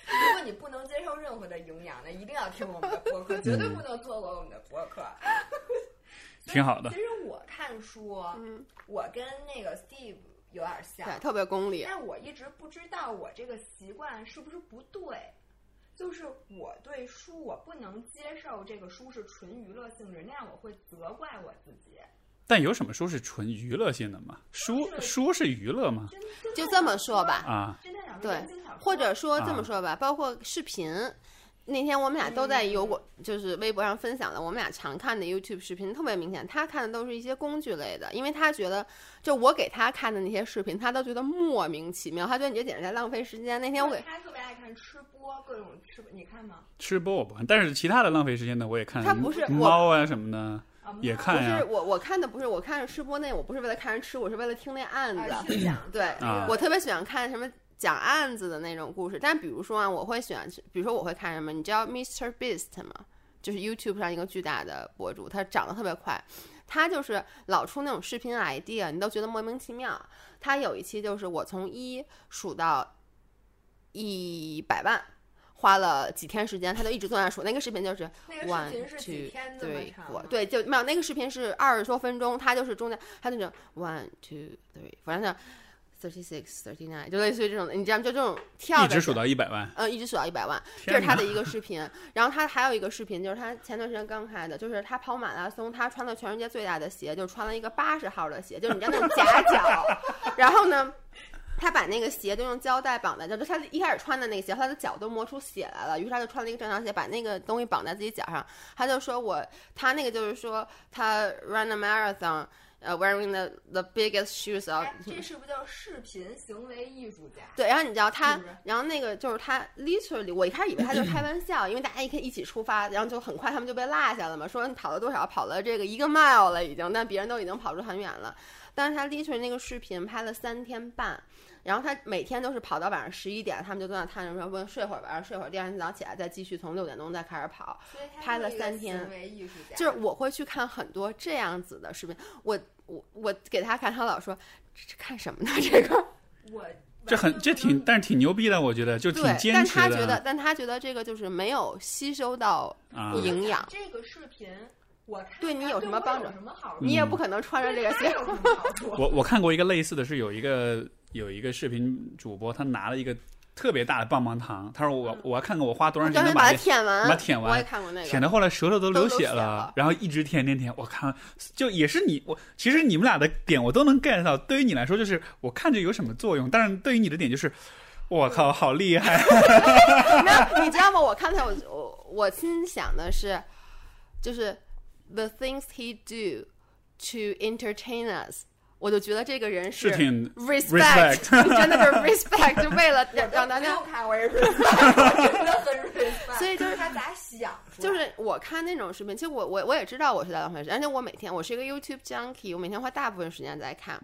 如果你不能接受任何的营养呢，一定要听我们的播客，绝对不能错过我们的播客。挺好的其。实我看书，嗯，我跟那个 Steve 有点像对，，特别功利。但我一直不知道我这个习惯是不是不对。就是我对书，我不能接受这个书是纯娱乐性质，那样我会责怪我自己。但有什么书是纯娱乐性的吗？书书是娱乐吗？就这么说吧，啊，对或者说这么啊说吧，包括视频。那天我们俩都在有过，就是微博上分享的我们俩常看的 YouTube 视频，特别明显，他看的都是一些工具类的，因为他觉得，就我给他看的那些视频，他都觉得莫名其妙，他觉得你这简直在浪费时间。那天我给他特别爱看吃播，各种吃播，你看吗？吃播我不看，但是其他的浪费时间的我也看。他不是我猫啊什么的啊，也看呀是。我我看的不是我看的吃播那，我不是为了看人吃，我是为了听那案子。啊，对啊我特别喜欢看什么讲案子的那种故事，但比如说啊，我会喜欢，比如说我会看什么，你知道 Mr. Beast 吗？就是 YouTube 上一个巨大的博主，他长得特别快，他就是老出那种视频 idea，你都觉得莫名其妙。他有一期就是我从一数到一百万。花了几天时间，他就一直坐那数。那个视频就是 one two three four，对，就没有那个视频是二十多分钟，他就是中间他那种 one two three，反正 thirty six thirty nine，就类似于这种的，你知道吗？就这种跳着一直数到一百万，嗯，一直数到一百万，这是他的一个视频。然后他还有一个视频，就是他前段时间刚开的，就是他跑马拉松，他穿了全世界最大的鞋，就穿了一个八十号的鞋，就是你知道那种夹脚。然后呢，他把那个鞋都用胶带绑在，就是他一开始穿的那个鞋，他的脚都磨出血来了，于是他就穿了一个正常鞋，把那个东西绑在自己脚上。他就说我，他那个就是说他 run a marathon。呃、w e a r i n g the the biggest shoes of 哎，这是不是叫视频行为艺术家？对，然后你知道他然后那个就是他 literally，我一开始以为他就开玩笑，因为大家一可以一起出发，然后就很快他们就被落下了嘛，说你跑了多少，跑了这个一个 mile 了已经，但别人都已经跑出很远了。但是他 literally 那个视频拍了三天半，然后他每天都是跑到晚上十一点，他们就坐那摊着说问睡会儿吧，睡会儿，第二天早上起来再继续从六点钟再开始跑。拍了三天行为艺术家，就是我会去看很多这样子的视频，我我我给他看，他老说这这看什么呢？这个。我这很这挺，但是挺牛逼的，我觉得就挺，坚持但他觉得，但他觉得这个就是没有吸收到。营养，这个视频我看对你有什么帮助有什么好处？你也不可能穿着这个鞋。我我看过一个类似的是有一个有一个视频主播，他拿了一个特别大的棒棒糖，他说我我要看看我花多长时间专门把它舔完，把它舔完我也看过那个。舔的后来舌头都流血了然后一直舔舔舔，我看就也是你我其实你们俩的点我都能 get 到，对于你来说就是我看着有什么作用，但是对于你的点就是。我靠，好厉害！没有，你知道吗？我看他，我我我心想的是，就是 the things he do to entertain us，我就觉得这个人是挺 respect，真的就是 respect，就为了让让大家看 我也很 respect。所以就是他咋想？就是我看那种视频，其实我我我也知道我是在浪费时间，而且我每天我是一个 YouTube junkie，我每天花大部分时间在看。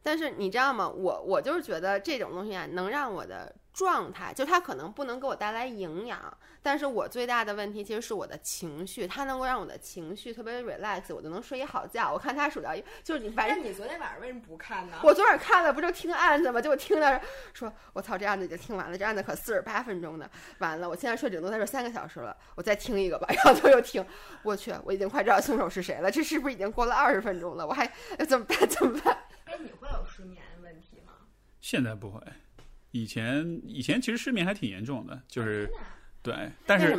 但是你知道吗？我我就是觉得这种东西啊，能让我的状态，就它可能不能给我带来营养，但是我最大的问题其实是我的情绪，它能够让我的情绪特别 relax，我就能睡一好觉。我看他数到一，就是你反正你昨天晚上为什么不看呢？我昨晚看了，不就听案子吗？结果听到说，我操，这案子已经听完了，这案子可四十八分钟呢。完了，我现在睡顶多再睡三个小时了，我再听一个吧。然后就又听，我去，我已经快知道凶手是谁了。这是不是已经过了二十分钟了？我还怎么办？怎么办？哎，你会有失眠问题吗？现在不会，以前以前其实失眠还挺严重的，就是对，但是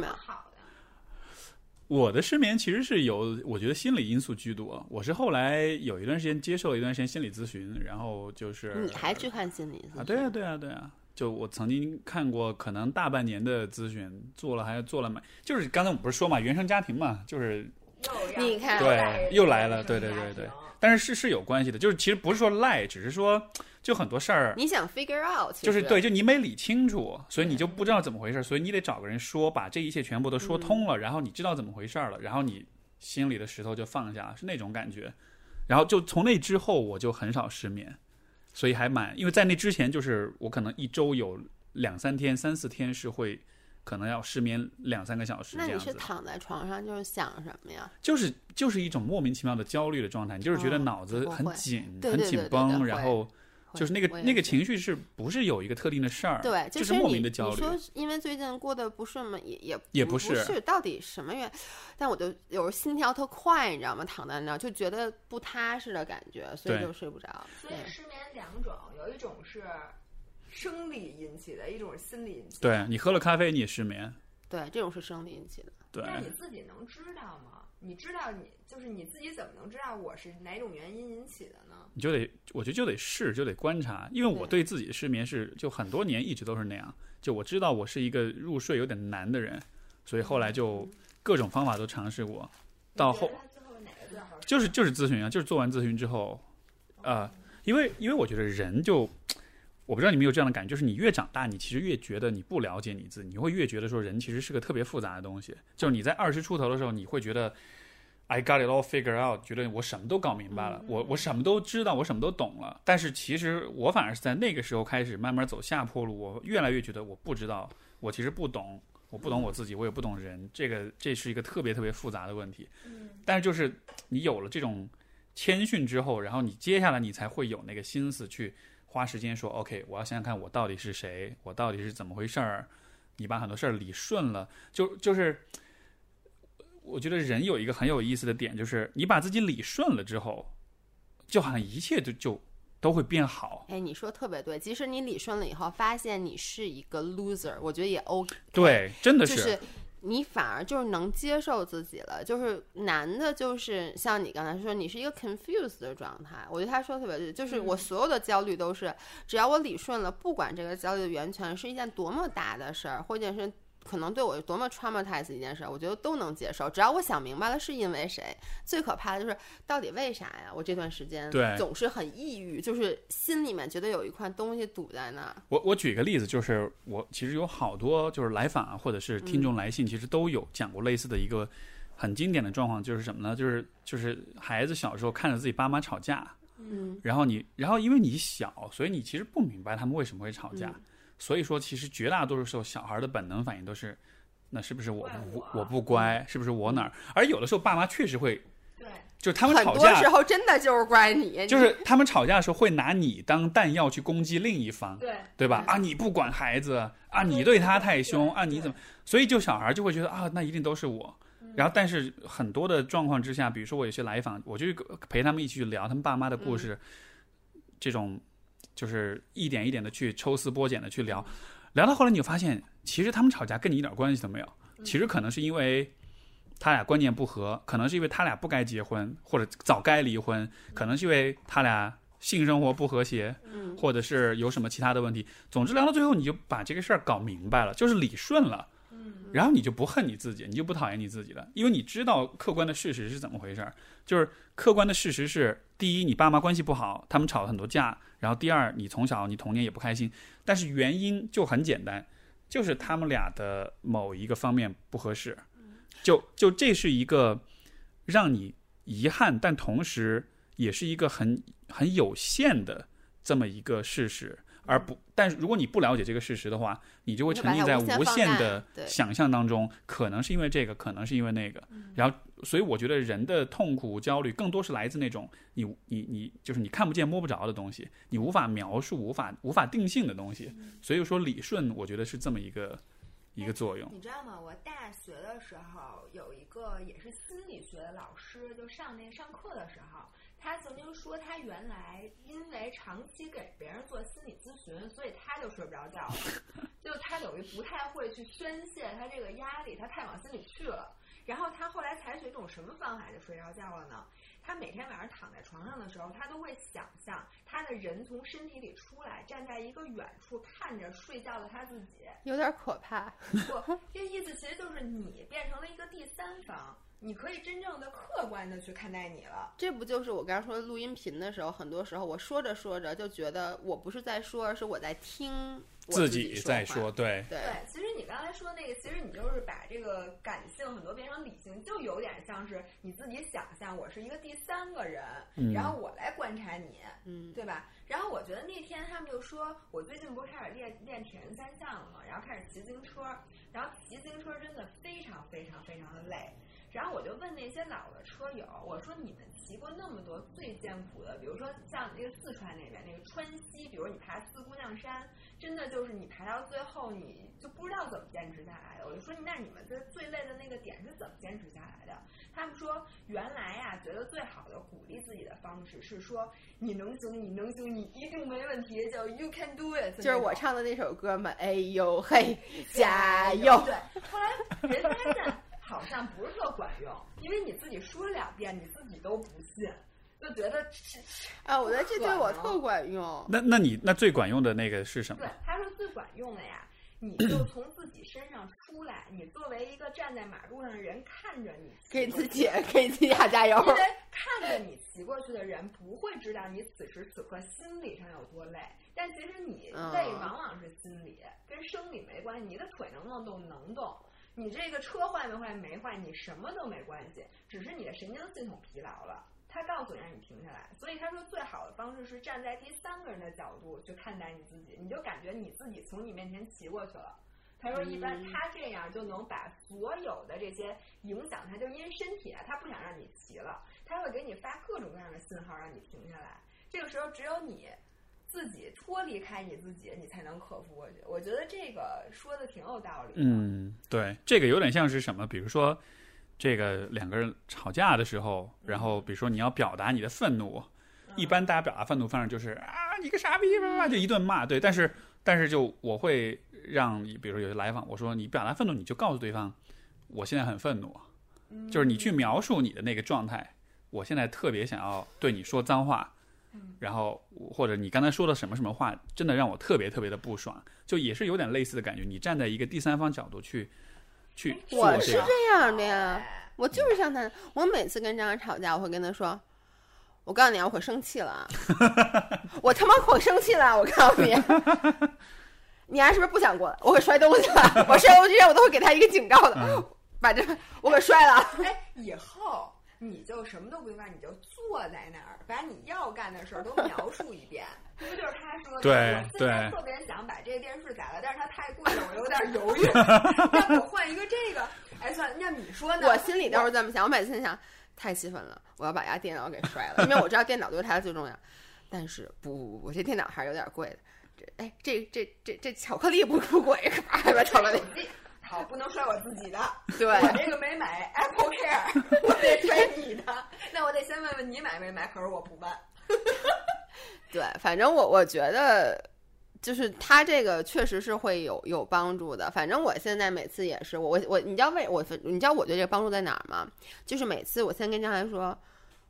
我的失眠其实是有，我觉得心理因素居多。我是后来有一段时间接受了一段时间心理咨询，然后就是你还去看心理？啊，对啊，对啊，对啊，就我曾经看过，可能大半年的咨询做了，还做了嘛，就是刚才我们不是说嘛，原生家庭嘛，就是你看对又来了对对对对但是是是有关系的，就是其实不是说赖，只是说就很多事儿，你想 figure out，就是对，就你没理清楚，所以你就不知道怎么回事，所以你得找个人说，把这一切全部都说通了，然后你知道怎么回事了，然后你心里的石头就放下了，是那种感觉。然后就从那之后，我就很少失眠，所以还蛮，因为在那之前，就是我可能一周有两三天、三四天是会可能要失眠两三个小时那你是躺在床上就是想什么呀？就是就是一种莫名其妙的焦虑的状态，你就是觉得哦脑子很紧、对很紧绷，然后就是那个会那个。情绪是不是有一个特定的事儿？对，就是莫名的焦虑。你说因为最近过得不顺嘛，也也也不是是，到底什么原因？但我就有时候心跳特快，你知道吗？躺在那儿就觉得不踏实的感觉，所以就睡不着。所以失眠两种，有一种是生理引起的，一种是心理引起的。对你喝了咖啡你也失眠，对，这种是生理引起的。对那你自己能知道吗？你知道你就是你自己怎么能知道我是哪种原因引起的呢？你就得我觉得就得试，就得观察，因为我对对自己的失眠是就很多年一直都是那样，就我知道我是一个入睡有点难的人，所以后来就各种方法都尝试过，到后你觉得他最后哪个最好？就是就是咨询啊，就是做完咨询之后，啊、因为因为我觉得人就，我不知道你们有这样的感觉，就是你越长大，你其实越觉得你不了解你自己，你会越觉得说人其实是个特别复杂的东西。就是你在二十出头的时候，你会觉得 I got it all figured out，觉得我什么都搞明白了，我我什么都知道，我什么都懂了。但是其实我反而是在那个时候开始慢慢走下坡路，我越来越觉得我不知道，我其实不懂。我不懂我自己，我也不懂人，这个这是一个特别特别复杂的问题。但是就是你有了这种谦逊之后，然后你接下来你才会有那个心思去花时间说，OK，我要想想看我到底是谁，我到底是怎么回事儿。你把很多事儿理顺了，就就是，我觉得人有一个很有意思的点，就是你把自己理顺了之后，就好像一切就就都会变好。哎，你说特别对，即使你理顺了以后，发现你是一个 loser，我觉得也 OK。对，真的，就是你反而就是能接受自己了。就是男的，就是像你刚才说，你是一个 confused 的状态。我觉得他说得特别对，就是我所有的焦虑都是，只要我理顺了，不管这个焦虑的源泉是一件多么大的事儿，或者是。可能对我有多么 traumatize 一件事儿，我觉得都能接受。只要我想明白了是因为谁，最可怕的就是到底为啥呀？我这段时间对总是很抑郁，就是心里面觉得有一块东西堵在那儿。我我举个例子，就是我其实有好多就是来访啊，或者是听众来信，其实都有讲过类似的一个很经典的状况，就是什么呢？就是就是孩子小时候看着自己爸妈吵架，嗯，然后你然后因为你小，所以你其实不明白他们为什么会吵架，嗯所以说其实绝大多数时候小孩的本能反应都是，那是不是我不我我不乖，是不是我哪儿？而有的时候爸妈确实会，对，就是他们吵架多时。候真的就是怪你，就是他们吵架的时候会拿你当弹药去攻击另一方，对，对吧？啊，你不管孩子啊，你对他太凶啊，你怎么？所以就小孩就会觉得啊，那一定都是我。然后，但是很多的状况之下，比如说我有些来访，我就陪他们一起去聊他们爸妈的故事，这种就是一点一点的去抽丝剥茧的去聊，聊到后来你就发现，其实他们吵架跟你一点关系都没有，其实可能是因为他俩观念不合，可能是因为他俩不该结婚或者早该离婚，可能是因为他俩性生活不和谐，嗯，或者是有什么其他的问题。总之聊到最后，你就把这个事儿搞明白了，就是理顺了。然后你就不恨你自己，你就不讨厌你自己了，因为你知道客观的事实是怎么回事儿。就是客观的事实是：第一，你爸妈关系不好，他们吵了很多架；然后第二，你从小你童年也不开心。但是原因就很简单，就是他们俩的某一个方面不合适。就就这是一个让你遗憾，但同时也是一个很很有限的这么一个事实。而不，但是如果你不了解这个事实的话，你就会沉浸在无限的想象当中，可能是因为这个，可能是因为那个，然后，所以我觉得人的痛苦、焦虑更多是来自那种你你你就是你看不见、摸不着的东西，你无法描述、无法无法定性的东西。所以说，理顺我觉得是这么一个一个作用。你知道吗？我大学的时候有一个也是心理学的老师，就上那上课的时候，他曾经说他原来因为长期给别人做心理咨询，所以他就睡不着觉了，就他等于不太会去宣泄他这个压力，他太往心里去了。然后他后来采取一种什么方法就睡着觉了呢？他每天晚上躺在床上的时候，他都会想象他的人从身体里出来，站在一个远处看着睡觉的他自己。有点可怕。不，这意思其实就是你变成了一个第三方，你可以真正的客观的去看待你了。这不就是我刚才说录音频的时候，很多时候我说着说着就觉得我不是在说，而是我在听我自己己在说对，对，对，其实你刚才说那个，其实你就是把这个感性很多变成理性，就有点像是你自己想象我是一个第三个人，嗯然后我来观察你，嗯，对吧？然后我觉得那天他们就说，我最近不是开始练练铁人三项了嘛，然后开始骑自行车，然后骑自行车真的非常非常非常的累。然后我就问那些老的车友，我说你们骑过那么多最艰苦的，比如说像那个四川那边那个川西，比如你爬四姑娘山，真的就是你爬到最后你就不知道怎么坚持下来的。我就说那你们这最累的那个点是怎么坚持下来的？他们说原来呀、觉得最好的鼓励自己的方式是说你能行，你能行，你一定没问题，叫 you can do it。就是我唱的那首歌嘛，哎呦嘿，加油！对，后来人发现好像不是特管用，因为你自己说两遍，你自己都不信，就觉得是啊，我觉得这对我特管用。那那你那最管用的那个是什么对。？他说最管用的呀，你就从自己身上出来，你作为一个站在马路上的人，看着你给自己给自己打加油因。为看着你骑过去的人不会知道你此时此刻心理上有多累，但其实你嗯累往往是心理，跟生理没关系。你的腿能不能动？能动。你这个车坏没坏没坏，你什么都没关系，只是你的神经系统疲劳了。他告诉你让你停下来，所以他说最好的方式是站在第三个人的角度去看待你自己，你就感觉你自己从你面前骑过去了。他说一般嗯他这样就能把所有的这些影响他，就因为身体啊，他不想让你骑了，他会给你发各种各样的信号让你停下来。这个时候只有你自己脱离开你自己，你才能克服过去。我觉得这个说的挺有道理。嗯，对，这个有点像是什么？比如说，这个两个人吵架的时候，然后比如说你要表达你的愤怒，一般大家表达愤怒方式就是啊，你个傻逼吧，就一顿骂。对，但是但是就我会让你，比如说有些来访，我说你表达愤怒，你就告诉对方，我现在很愤怒，嗯就是你去描述你的那个状态，我现在特别想要对你说脏话。然后或者你刚才说的什么什么话，真的让我特别特别的不爽，就也是有点类似的感觉。你站在一个第三方角度去去我是这样，的呀，哎我就是像他，我每次跟张张吵架，我会跟他说。我告诉你啊，我可生气了啊！我他妈可生气了！我告诉你，你还是不是不想过来？我可摔东西了！我摔东西我都会给他一个警告的，嗯把这我可摔了。哎，以后你就什么都不用干，你就坐在那儿，把你要干的事儿都描述一遍。这 不就是他说的？对我现在对特别想把这个电视改了，但是它太贵了，我有点犹豫。要不我换一个这个？哎，算了，那你说呢？我心里倒是这么想，我每次心想太气愤了，我要把家电脑给摔了，因为我知道电脑对他最重要。但是不不不，这电脑还是有点贵的。这哎，这这这这巧克力不不贵，咔把巧克力。好，不能摔我自己的。对我这个没买 Apple Care，我得摔你的。那我得先问问你买没买，可是我不办。对，反正我我觉得，就是他这个确实是会有有帮助的。反正我现在每次也是，我我我，你知道为我你知道我觉得这个帮助在哪儿吗？就是每次我先跟张涵说，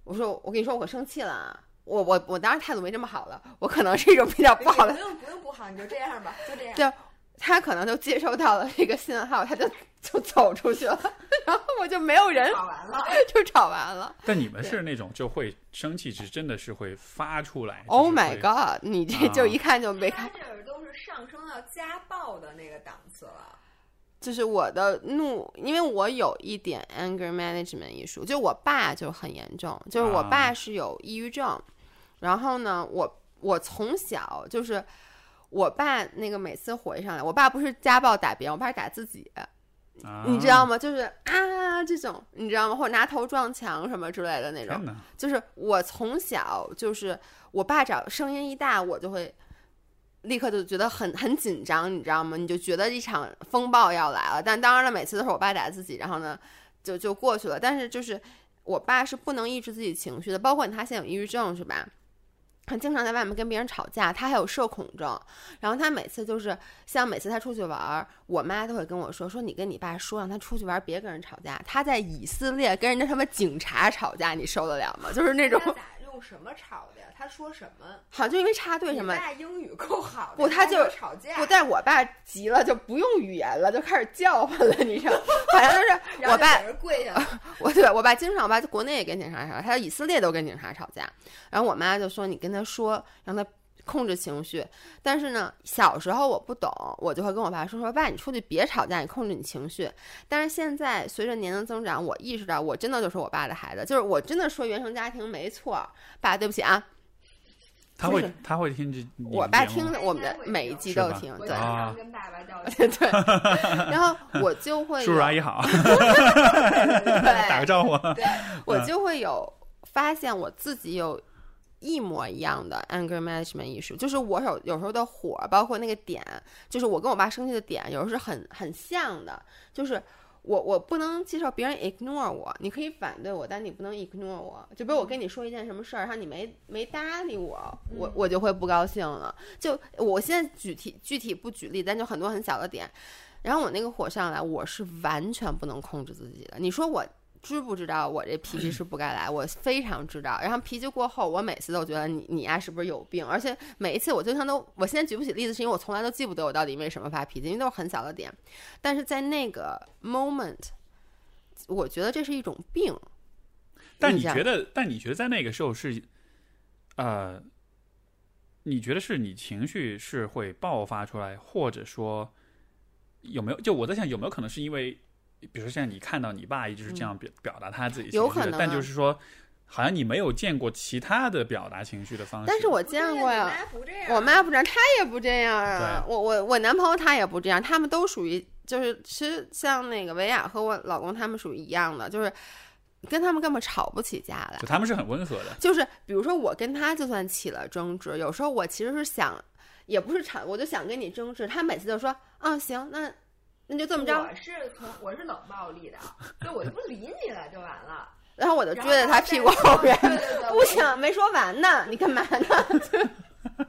我说我跟你说我可生气了啊，我我我当然态度没这么好了，我可能是一种比较不好的不，用不用不好，你就这样吧，就这样。对他可能就接收到了这个信号，他就就走出去了，然后我就没有人，吵完了。就吵完了。但你们是那种就会生气，是真的是会发出来。Oh my god！你这就一看就没这都是上升到家暴的那个档次了。就是我的怒，因为我有一点 anger management 艺术，就我爸就很严重，就是我爸啊是有抑郁症，然后呢，我我从小就是我爸那个每次火一上来，我爸不是家暴打别人，我爸是打自己，啊你知道吗？就是啊这种，你知道吗？或者拿头撞墙什么之类的那种就是我从小就是我爸找声音一大，我就会立刻就觉得很很紧张，你知道吗？你就觉得一场风暴要来了。但当然了，每次都是我爸打自己，然后呢就就过去了。但是就是我爸是不能抑制自己情绪的，包括他现在有抑郁症是吧？他经常在外面跟别人吵架，他还有社恐症。然后他每次就是像每次他出去玩，我妈都会跟我说说你跟你爸说让他出去玩别跟人吵架。他在以色列跟人家什么警察吵架，你受得了吗？就是那种用什么吵的呀？他说什么？好像就因为插队什么你。爸英语够好的，不他就吵架，不，但是我爸急了就不用语言了，就开始叫唤了，你知道？好像就是我爸跪下了。我对我爸经常，我爸在国内也跟警察吵架，他在以色列都跟警察吵架。然后我妈就说：“你跟他说，让他控制情绪。”但是呢，小时候我不懂，我就会跟我爸说：“说爸，你出去别吵架，你控制你情绪。”但是现在随着年龄增长，我意识到我真的就是我爸的孩子，就是我真的说原生家庭没错。爸，对不起啊，他会他会听这我爸听我们的每一季都听，对然后跟爸爸 道歉。对。然后我就会叔叔阿姨好，对打个招呼。我就会有发现我自己有一模一样的 anger management 意识，就是我有有时候的火，包括那个点，就是我跟我爸生气的点，有时候是很很像的，就是。我我不能接受别人 ignore 我，你可以反对我，但你不能 ignore 我。就比如我跟你说一件什么事儿，然后你没没搭理我，我我就会不高兴了。就我现在具体具体不举例，但就很多很小的点，然后我那个火上来，我是完全不能控制自己的。你说我知不知道我这脾气是不该来？我非常知道。然后脾气过后，我每次都觉得你你呀、是不是有病？而且每一次我经常都，我现在举不起例子，是因为我从来都记不得我到底为什么发脾气，因为都是很小的点。但是在那个 moment，我觉得这是一种病。但你觉得，但你觉得在那个时候是，呃，你觉得是你情绪是会爆发出来，或者说有没有？就我在想，有没有可能是因为，比如说像你看到你爸一直是这样表、表达他自己情绪的，嗯有可能啊但就是说，好像你没有见过其他的表达情绪的方式。但是我见过呀，我妈不这样，我妈不这样，她也不这样啊。我我我男朋友他也不这样，他们都属于就是其实像那个维亚和我老公他们属于一样的，就是跟他们根本吵不起架来就。他们是很温和的，就是比如说我跟他就算起了争执，有时候我其实是想，也不是吵，我就想跟你争执，他每次就说啊行，那那就这么着，我是从我是冷暴力的，就我就不理你了就完了。然后我就然追在他屁股后边，对对对，不行，没说完呢，你干嘛呢？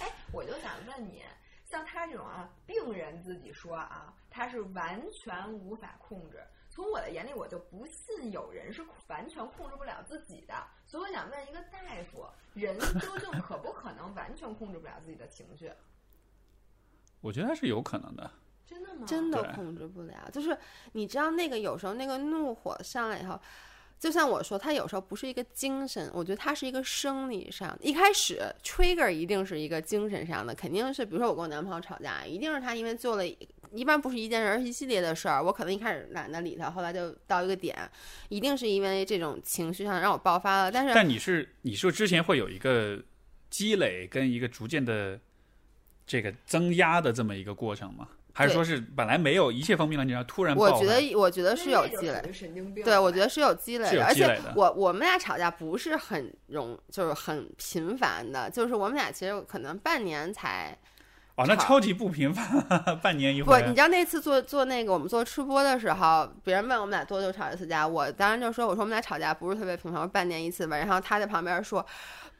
哎，我就想问你，像他这种啊，病人自己说啊，他是完全无法控制。从我的眼里，我就不信有人是完全控制不了自己的。所以我想问一个大夫，人究竟可不可能完全控制不了自己的情绪？我觉得还是有可能的。真的吗？真的控制不了。就是你知道那个有时候那个怒火上来以后，就像我说，他有时候不是一个精神，我觉得他是一个生理上。一开始 trigger 一定是一个精神上的，肯定是比如说我跟我男朋友吵架，一定是他因为做了。一般不是一件事儿，是一系列的事儿。我可能一开始懒得理他，后来就到一个点，一定是因为这种情绪上让我爆发了。但是但你是你说之前会有一个积累跟一个逐渐的这个增压的这么一个过程吗？还是说是本来没有一切风平浪静，然后突然爆？我觉得，我觉得是有积累属。于神经病。对，我觉得是有积累而且我我们俩吵架不是很容，就是很频繁的，就是我们俩其实可能半年才哦，那超级不频繁，半年一不，你知道那次做做那个我们做吃播的时候，别人问我们俩多久吵一次架，我当时就说我说我们俩吵架不是特别频繁，我说半年一次吧，然后他在旁边说。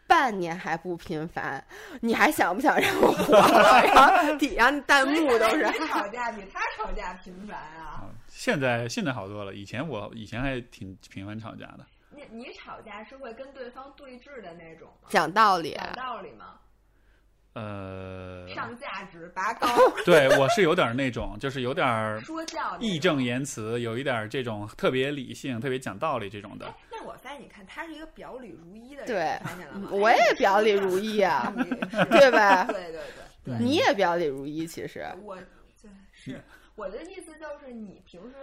半年还不频繁，你还想不想让我活了？然后底下弹幕都是吵架比他吵架频繁啊！啊现在现在好多了，以前我以前还挺频繁吵架的。你你吵架是会跟对方对峙的那种吗？讲道理，讲道理吗？呃，上价值拔高，对我是有点那种，就是有点说教义正言辞，有一点这种特别理性、特别讲道理这种的哎。，那我发现你看他是一个表里如一的人，对发现了吗？我也表里如一啊，对吧？对对对对，你也表里如一，其实我对是我的意思就是你平时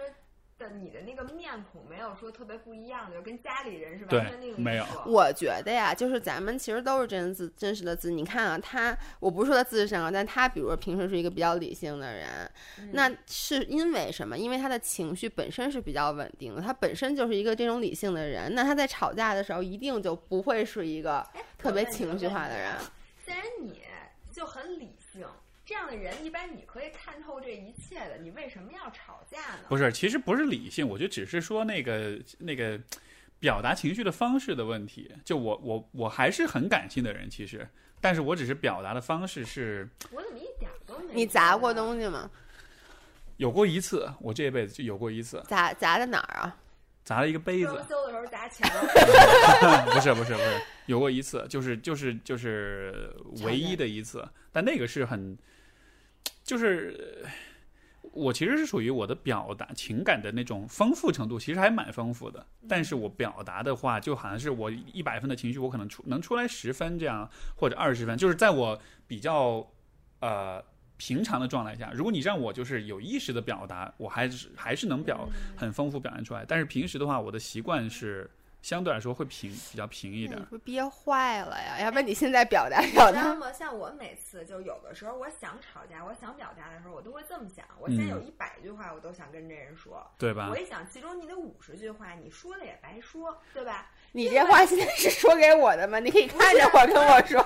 的你的那个面孔没有说特别不一样的，就跟家里人是完对全另一个。没有我觉得呀，就是咱们其实都是真自真实的自己。你看啊，他我不是说他自视甚高，但他比如说平时是一个比较理性的人，嗯那是因为什么？因为他的情绪本身是比较稳定的，他本身就是一个这种理性的人。那他在吵架的时候，一定就不会是一个哎特别情绪化的人问题啊。既然你就很理性，这样的人一般你可以看透这一切的，你为什么要吵架呢？不是，其实不是理性，我觉得只是说那个那个表达情绪的方式的问题。就我我我还是很感性的人，其实，但是我只是表达的方式是我怎么一点都没？你砸过东西吗？有过一次，我这辈子就有过一次，砸砸在哪儿啊？砸了一个杯子装，修的时候砸墙，不是不是不是，有过一次，就是就是就是唯一的一次，但那个是很，就是我其实是属于我的表达情感的那种丰富程度，其实还蛮丰富的，但是我表达的话，就好像是我一百分的情绪，我可能出能出来十分这样，或者二十分，就是在我比较呃。平常的状态下，如果你让我就是有意识的表达，我还是还是能表很丰富表现出来。但是平时的话，我的习惯是相对来说会平比较平一点那你。不憋坏了呀？要不然你现在表达表达，你知道吗？像我每次就有的时候，我想吵架，我想表达的时候，我都会这么想：我现在有一百句话，我都想跟这人说。对吧我？一想，其中你的五十句话，你说了也白说，对吧？你这话现在是说给我的吗？你可以看着我跟我说。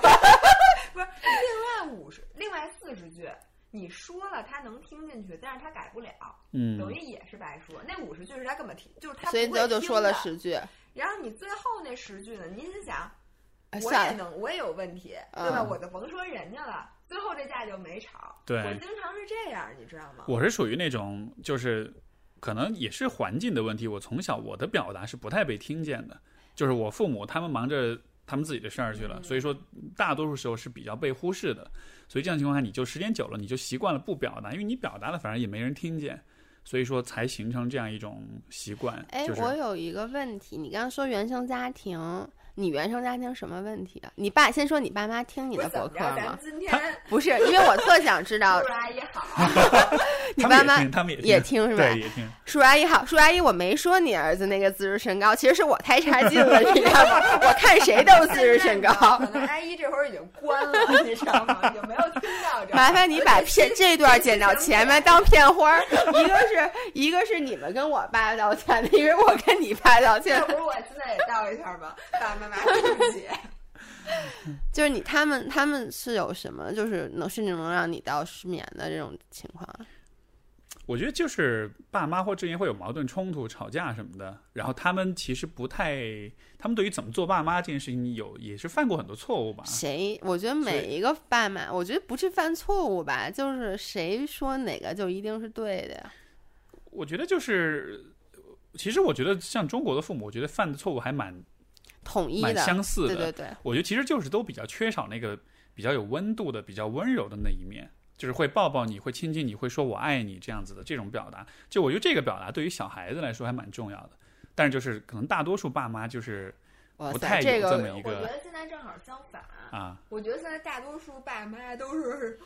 不是，另外五十，另外四十句，你说了他能听进去，但是他改不了，嗯等于也是白说。那五十句是他根本听，就是他所以不会最后就说了听的。十句。然后你最后那十句呢？你心想，哎我，也能，我也有问题，对吧？嗯我就甭说人家了，最后这架就没吵。对我经常是这样，你知道吗？我是属于那种就是可能也是环境的问题，我从小我的表达是不太被听见的，就是我父母他们忙着他们自己的事儿去了，嗯所以说大多数时候是比较被忽视的。所以这样情况下，你就时间久了，你就习惯了不表达，因为你表达了反而也没人听见，所以说才形成这样一种习惯。哎，就是我有一个问题，你刚刚说原生家庭，你原生家庭什么问题啊？你爸先说你爸妈听你的博客吗？今天不是，因为我特想知道叔叔阿姨好，你爸妈他们也听，是吧？对，也听。叔叔阿姨好，叔叔阿姨，我没说你儿子那个自视身高，其实是我太差劲了，你知道吗？我看谁都自视身高。可能阿姨这会儿已经关了，你知道吗？有没有听到这。麻烦你把片这段剪到前面当片花儿，一个是一个是你们跟我爸道歉的，一个是我跟你爸道歉要。不是我现在也道一下吧，爸爸妈 就是你他们他们是有什么，就是能甚至能让你到失眠的这种情况啊？我觉得就是爸妈或之间会有矛盾冲突、吵架什么的，然后他们其实不太，他们对于怎么做爸妈这件事情有也是犯过很多错误吧。谁？我觉得每一个爸妈，我觉得不是犯错误吧，就是谁说哪个就一定是对的呀？我觉得就是，其实我觉得像中国的父母，我觉得犯的错误还蛮蛮统一的，相似的。对对对，我觉得其实就是都比较缺少那个比较有温度的、比较温柔的那一面，就是会抱抱你、会亲近你、会说我爱你这样子的这种表达。就我觉得这个表达对于小孩子来说还蛮重要的，但是就是可能大多数爸妈就是，不太这个有这么一我觉得现在正好相反。啊，我觉得现在大多数爸妈都是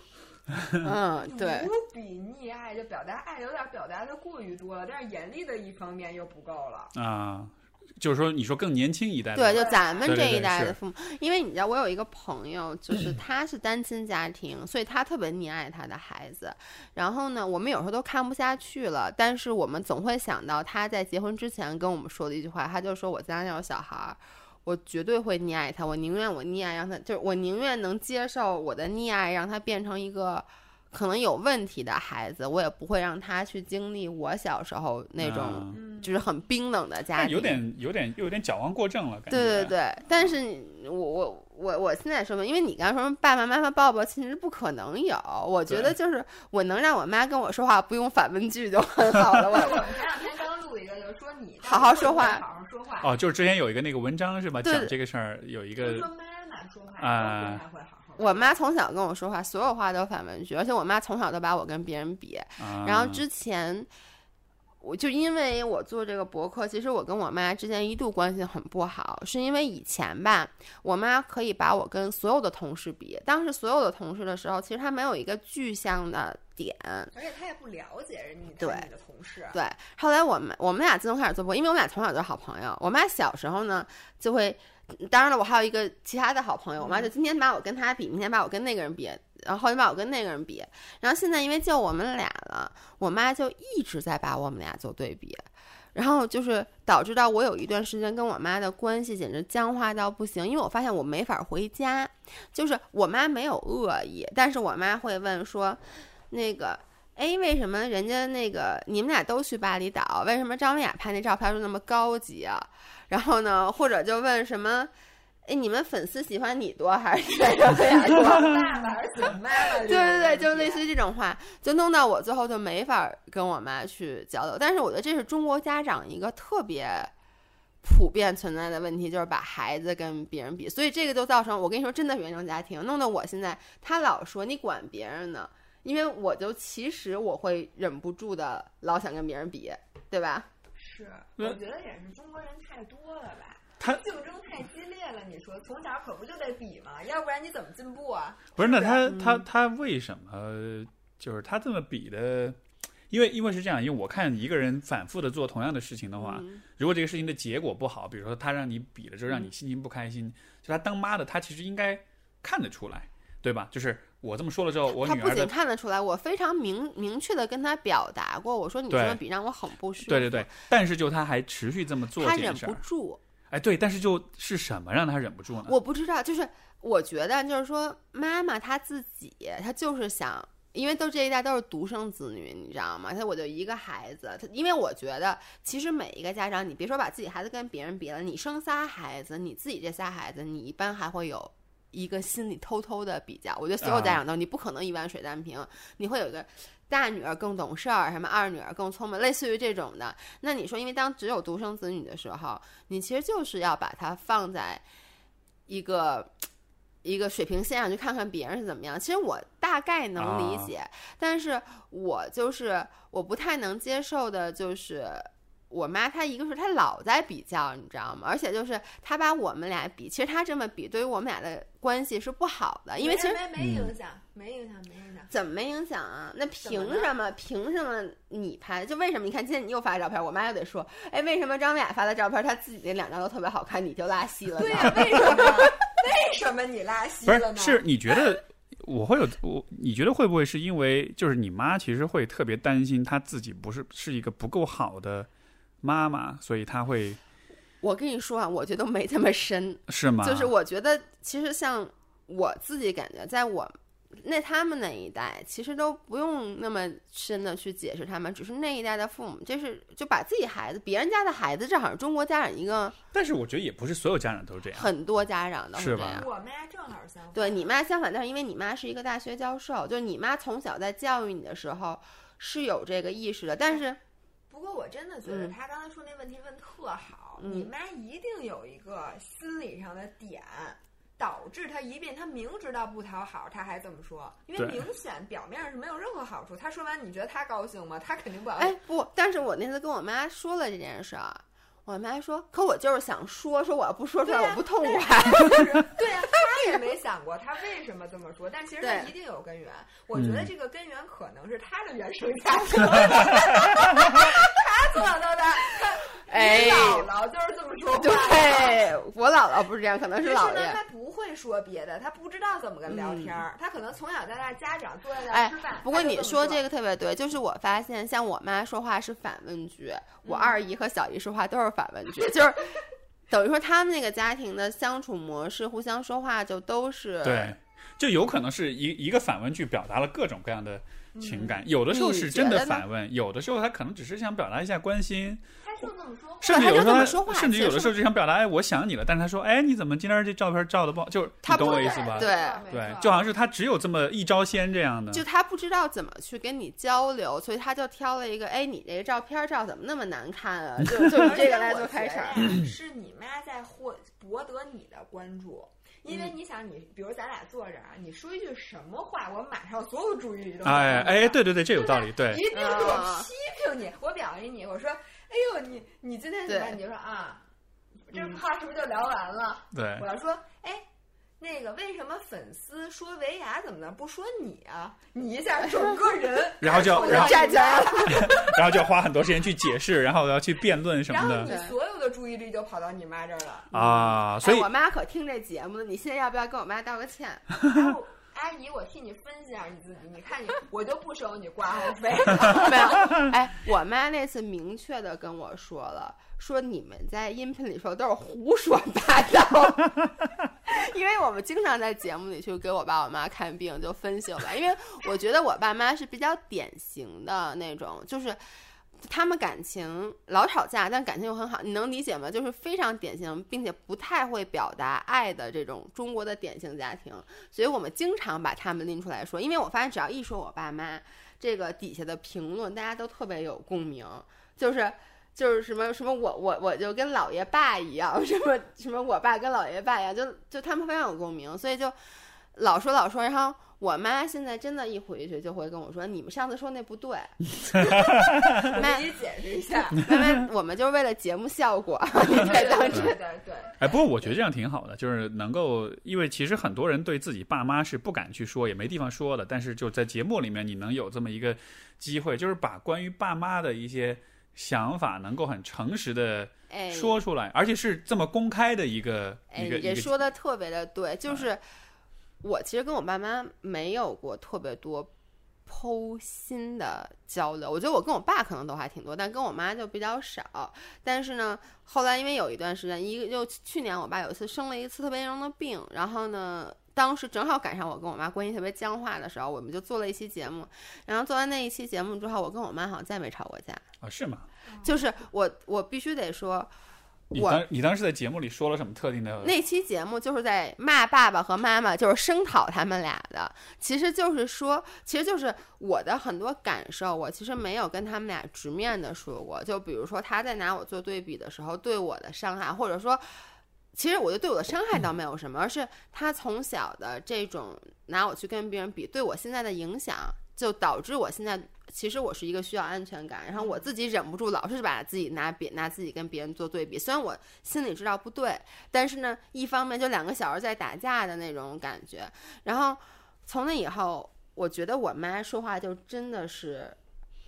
嗯，对，无比溺爱，就表达爱有点表达的过于多了，但是严厉的一方面又不够了。啊，就是说你说更年轻一代的对，就咱们这一代的父母，因为你知道，我有一个朋友，就是 他是单亲家庭，所以他特别溺爱他的孩子。然后呢，我们有时候都看不下去了，但是我们总会想到他在结婚之前跟我们说的一句话，他就说：“我将来要有小孩儿。”我绝对会溺爱他，我宁愿我溺爱让他，就是我宁愿能接受我的溺爱，让他变成一个可能有问题的孩子，我也不会让他去经历我小时候那种就是很冰冷的家有点有点又有点矫枉过正了，感觉。对对对，但是我我我我现在说明，因为你刚才说爸爸妈妈抱抱，其实不可能有。我觉得就是我能让我妈跟我说话不用反问句就很好了。我我们前两天刚录一个，就是说你好好说话好好说话。哦，就是之前有一个那个文章是吧？讲这个事儿有一个就说妈妈说话啊都不太会。我妈从小跟我说话，所有话都反问句，而且我妈从小都把我跟别人比。啊，然后之前，我就因为我做这个博客，其实我跟我妈之间一度关系很不好，是因为以前吧，我妈可以把我跟所有的同事比，当时所有的同事的时候，其实她没有一个具象的点。而且他也不了解人你对你的同事。对，后来我们我们俩自从开始做播，因为我们俩从小就是好朋友。我妈小时候呢就会，当然了，我还有一个其他的好朋友，我妈就今天把我跟他比，明天把我跟那个人比，然后后天把我跟那个人比，然后现在因为就我们俩了，我妈就一直在把我们俩做对比。然后就是导致到我有一段时间跟我妈的关系简直僵化到不行，因为我发现我没法回家，就是我妈没有恶意，但是我妈会问说，那个，哎，为什么人家那个你们俩都去巴厘岛，为什么张文雅拍那照片就那么高级啊？然后呢，或者就问什么？哎，你们粉丝喜欢你多还是张文雅多？爸爸还是喜欢妈妈？对对对，就类似于这种话，就弄到我最后就没法跟我妈去交流。但是我觉得这是中国家长一个特别普遍存在的问题，就是把孩子跟别人比，所以这个就造成我跟你说，真的原生家庭弄得我现在他老说你管别人呢，因为我就其实我会忍不住的老想跟别人比，对吧？是，我觉得也是中国人太多了吧。他竞争太激烈了，你说从小可不就得比吗？要不然你怎么进步啊？不是，那他嗯他他为什么就是他这么比的？因为因为是这样，因为我看一个人反复的做同样的事情的话，嗯如果这个事情的结果不好，比如说他让你比了之后让你心情不开心，就他当妈的，他其实应该看得出来，对吧？就是我这么说了之后，我他不仅看得出来，我非常明明确的跟他表达过，我说你这么比让我很不舒服。对对对，但是就他还持续这么做他忍不住。哎，对，但是就是什么让他忍不住呢？我不知道，就是我觉得就是说，妈妈她自己，她就是想，因为都这一代都是独生子女，你知道吗？她我就一个孩子，她因为我觉得其实每一个家长，你别说把自己孩子跟别人比了，你生仨孩子，你自己这仨孩子，你一般还会有。一个心里偷偷的比较，我觉得所有家长都，你不可能一碗水端平，你会有一个大女儿更懂事儿，什么二女儿更聪明，类似于这种的。那你说，因为当只有独生子女的时候，你其实就是要把它放在一个一个水平线上去看看别人是怎么样。其实我大概能理解，但是我就是我不太能接受的，就是我妈她一个是她老在比较，你知道吗？而且就是她把我们俩比，其实她这么比，对于我们俩的关系是不好的，因为其实没没没影响，没影响，没影响。怎么没影响啊？那凭什么？凭什么你拍？就为什么？你看今天你又发照片，我妈又得说，哎，为什么张文雅发的照片，她自己那两张都特别好看，你就拉稀了呢？对呀、为什么？为什么你拉稀了呢？是，是你觉得我会有我？你觉得会不会是因为就是你妈其实会特别担心她自己不是是一个不够好的妈妈，所以他会我跟你说啊，我觉得没这么深，是吗？就是我觉得其实像我自己感觉，在我那他们那一代，其实都不用那么深的去解释他们，只是那一代的父母，就是就把自己孩子、别人家的孩子，这好像中国家长一个但是我觉得也不是所有家长都是这样。很多家长都是吧这样。我妈正好相反。对你妈相反，但是因为你妈是一个大学教授，就是你妈从小在教育你的时候是有这个意识的，但是不过我真的觉得嗯他刚才说那问题问特好，嗯你妈一定有一个心理上的点，导致他一遍他明知道不讨好，他还这么说，因为明显表面上是没有任何好处。他说完你觉得他高兴吗？他肯定不高兴。哎不，但是我那次跟我妈说了这件事儿，我妈说，可我就是想说，说我要不说出来我不痛快。对呀、他也没想过他为什么这么说，但其实他一定有根源。我觉得嗯这个根源可能是他的原生家庭，他 从小到大，哎你姥姥就是这么说。对我姥姥不是这样，可能是姥爷。他不会说别的，他不知道怎么跟聊天儿，他可能从小到大家长坐在那吃饭。不过你说这个，特别对，就是我发现，像我妈说话是反问句，我嗯二姨和小姨说话都是反问句，就是等于说他们那个家庭的相处模式，互相说话就都是对，就有可能是一一个反问句表达了各种各样的情感，有的时候是真的反问，有的时候他可能只是想表达一下关心，他就这么说。甚至有的时候甚至有的时候就想表达，哎，我想你了，但是他说，哎，你怎么今天这照片照的不好？就是他你懂我意思吧？对对，就好像是他只有这么一招鲜这样的。就他不知道怎么去跟你交流，所以他就挑了一个，哎，你这个照片照怎么那么难看啊？就就以这个来做开场。而且我觉得呀是你妈在获博得你的关注。因为嗯。你想你，比如咱俩坐这儿啊，你说一句什么话，我马上所有注意力都哎哎，对。对对对，这有道理，对。一定是我啊。批评你，我表扬你，我说，哎呦，你你今天怎么你就说啊，这嗯。话是不是就聊完了？对。我要说，哎，那个为什么粉丝说维亚怎么能不说你啊？你一下整个人 然后就然后站起来了，然后就要花很多时间去解释，然后要去辩论什么的然后你所有的注意力就跑到你妈这儿了。啊，所以哎我妈可听这节目了，你现在要不要跟我妈道个歉？然后阿姨，我替你分析一下你自己，你看你，我就不收你挂号费。没有，哎，我妈那次明确的跟我说了，说你们在音频里说都是胡说八道，因 因为我们经常在节目里去给我爸我妈看病，就分析我爸，因为我觉得我爸妈是比较典型的那种，就是他们感情老吵架，但感情又很好，你能理解吗？就是非常典型，并且不太会表达爱的这种中国的典型家庭，所以我们经常把他们拎出来说，因为我发现只要一说我爸妈，这个底下的评论大家都特别有共鸣，就是。就是什么什么我我我就跟姥爷爸一样，什么什么我爸跟姥爷爸一样，就就他们非常有共鸣，所以就老说老说。然后我妈现在真的，一回去就会跟我说：“你们上次说那不对。”我给你解释一下。妈妈，我们就是为了节目效果，你才当真。对对对。哎，不过我觉得这样挺好的，就是能够，因为其实很多人对自己爸妈是不敢去说，也没地方说的。但是就在节目里面，你能有这么一个机会，就是把关于爸妈的一些。想法能够很诚实的说出来，而且是这么公开的一个一个。也说的特别的对，就是我其实跟我爸妈没有过特别多剖心的交流。我觉得我跟我爸可能都还挺多，但跟我妈就比较少。但是呢，后来因为有一段时间，一个就去年我爸有一次生了一次特别严重的病，然后呢。当时正好赶上我跟我妈关系特别僵化的时候，我们就做了一期节目。然后做完那一期节目之后，我跟我妈好像再没吵过架啊？是吗？就是我，我必须得说，你当你当时在节目里说了什么特定的？那期节目就是在骂爸爸和妈妈，就是声讨他们俩的。其实就是说，其实就是我的很多感受，我其实没有跟他们俩直面的说过。就比如说他在拿我做对比的时候，对我的伤害，或者说。其实我觉得对我的伤害倒没有什么，而是他从小的这种拿我去跟别人比，对我现在的影响，就导致我现在其实我是一个需要安全感，然后我自己忍不住老是把自己拿别拿自己跟别人做对比，虽然我心里知道不对，但是呢，一方面就两个小孩在打架的那种感觉，然后从那以后，我觉得我妈说话就真的是。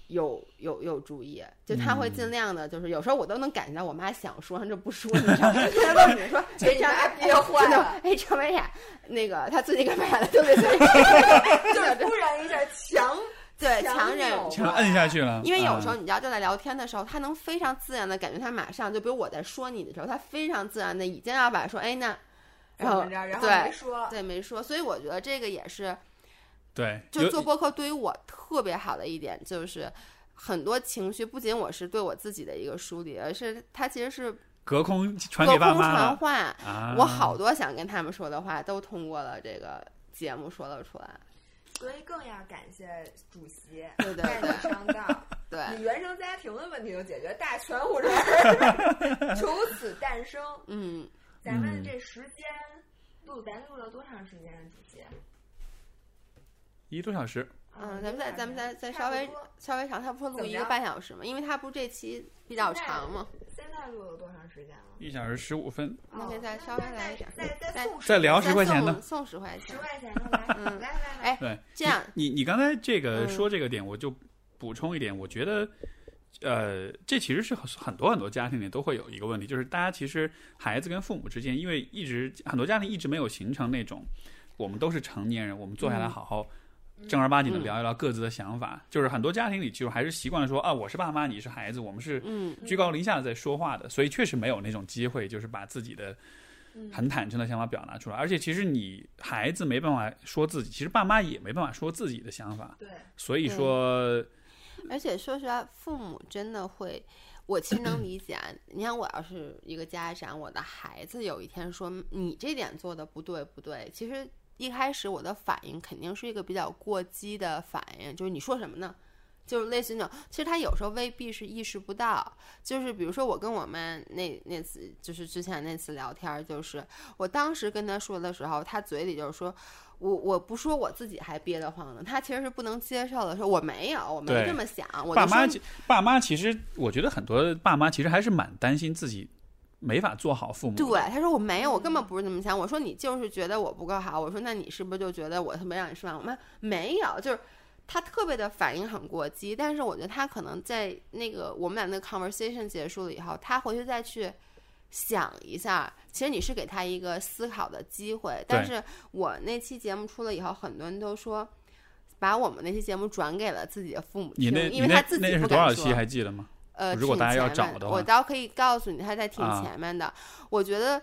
有有有注意，就他会尽量的，就是有时候我都能感觉到我妈想说，她就不说，你知道吗？他问 你说，哎，张别换了，哎，张伟雅，那个他最近干嘛了？对不对，就是突然一下强，对，强忍，强摁下去了。因为有时候你知道，就在聊天的时候，他能非常自然的感觉，他马上就比如我在说你的时候，他非常自然的已经要把说，哎，那然后对，对，没说，所以我觉得这个也是。对，就做播客对于我特别好的一点就是，很多情绪不仅我是对我自己的一个梳理，而是它其实是隔空传给爸妈。传话，我好多想跟他们说的话都通过了这个节目说了出来。所以更要感谢主席带你上道，对你原生家庭的问题就解决，大全乎人由此诞生。嗯，咱们这时间录，咱录了多长时间？主席？一个多小时，嗯，咱们再咱们再再稍微稍微长，他不是录一个半小时吗？因为他不是这期比较长吗？现在录了多长时间了？一小时十五分。那可以再稍微来一点，再再送再聊十块钱的，送十块钱，十块钱的来，嗯，来来来，哎，对，这样，你你刚才这个说这个点，我就补充一点，我觉得，呃，这其实是很多很多家庭里都会有一个问题，就是大家其实孩子跟父母之间，因为一直很多家庭一直没有形成那种，我们都是成年人，我们坐下来好好。正儿八经的聊一聊各自的想法，就是很多家庭里就还是习惯说啊，我是爸妈，你是孩子，我们是居高临下的在说话的，所以确实没有那种机会，就是把自己的很坦诚的想法表达出来。而且其实你孩子没办法说自己，其实爸妈也没办法说自己的想法。对，所以说，而且说实话，父母真的会，我其实能理解。你看，我要是一个家长，我的孩子有一天说你这点做的不对不对，其实。一开始我的反应肯定是一个比较过激的反应，就是你说什么呢？就是类似那种，其实他有时候未必是意识不到。就是比如说我跟我们那那次，就是之前那次聊天，就是我当时跟他说的时候，他嘴里就是说我我不说我自己还憋得慌呢。他其实是不能接受的，说我没有，我没这么想。我爸妈爸妈其实我觉得很多爸妈其实还是蛮担心自己。没法做好父母。对，他说我没有，我根本不是这么想。我说你就是觉得我不够好。我说那你是不是就觉得我特别让你失望？我妈没有，就是他特别的反应很过激。但是我觉得他可能在那个我们俩那个 conversation 结束了以后，他回去再去想一下。其实你是给他一个思考的机会。但是我那期节目出了以后，很多人都说把我们那期节目转给了自己的父母听，因为他自己不敢说。多少期还记得吗？呃，如果大家要找的话，我倒可以告诉你，他在挺前面的。我觉得，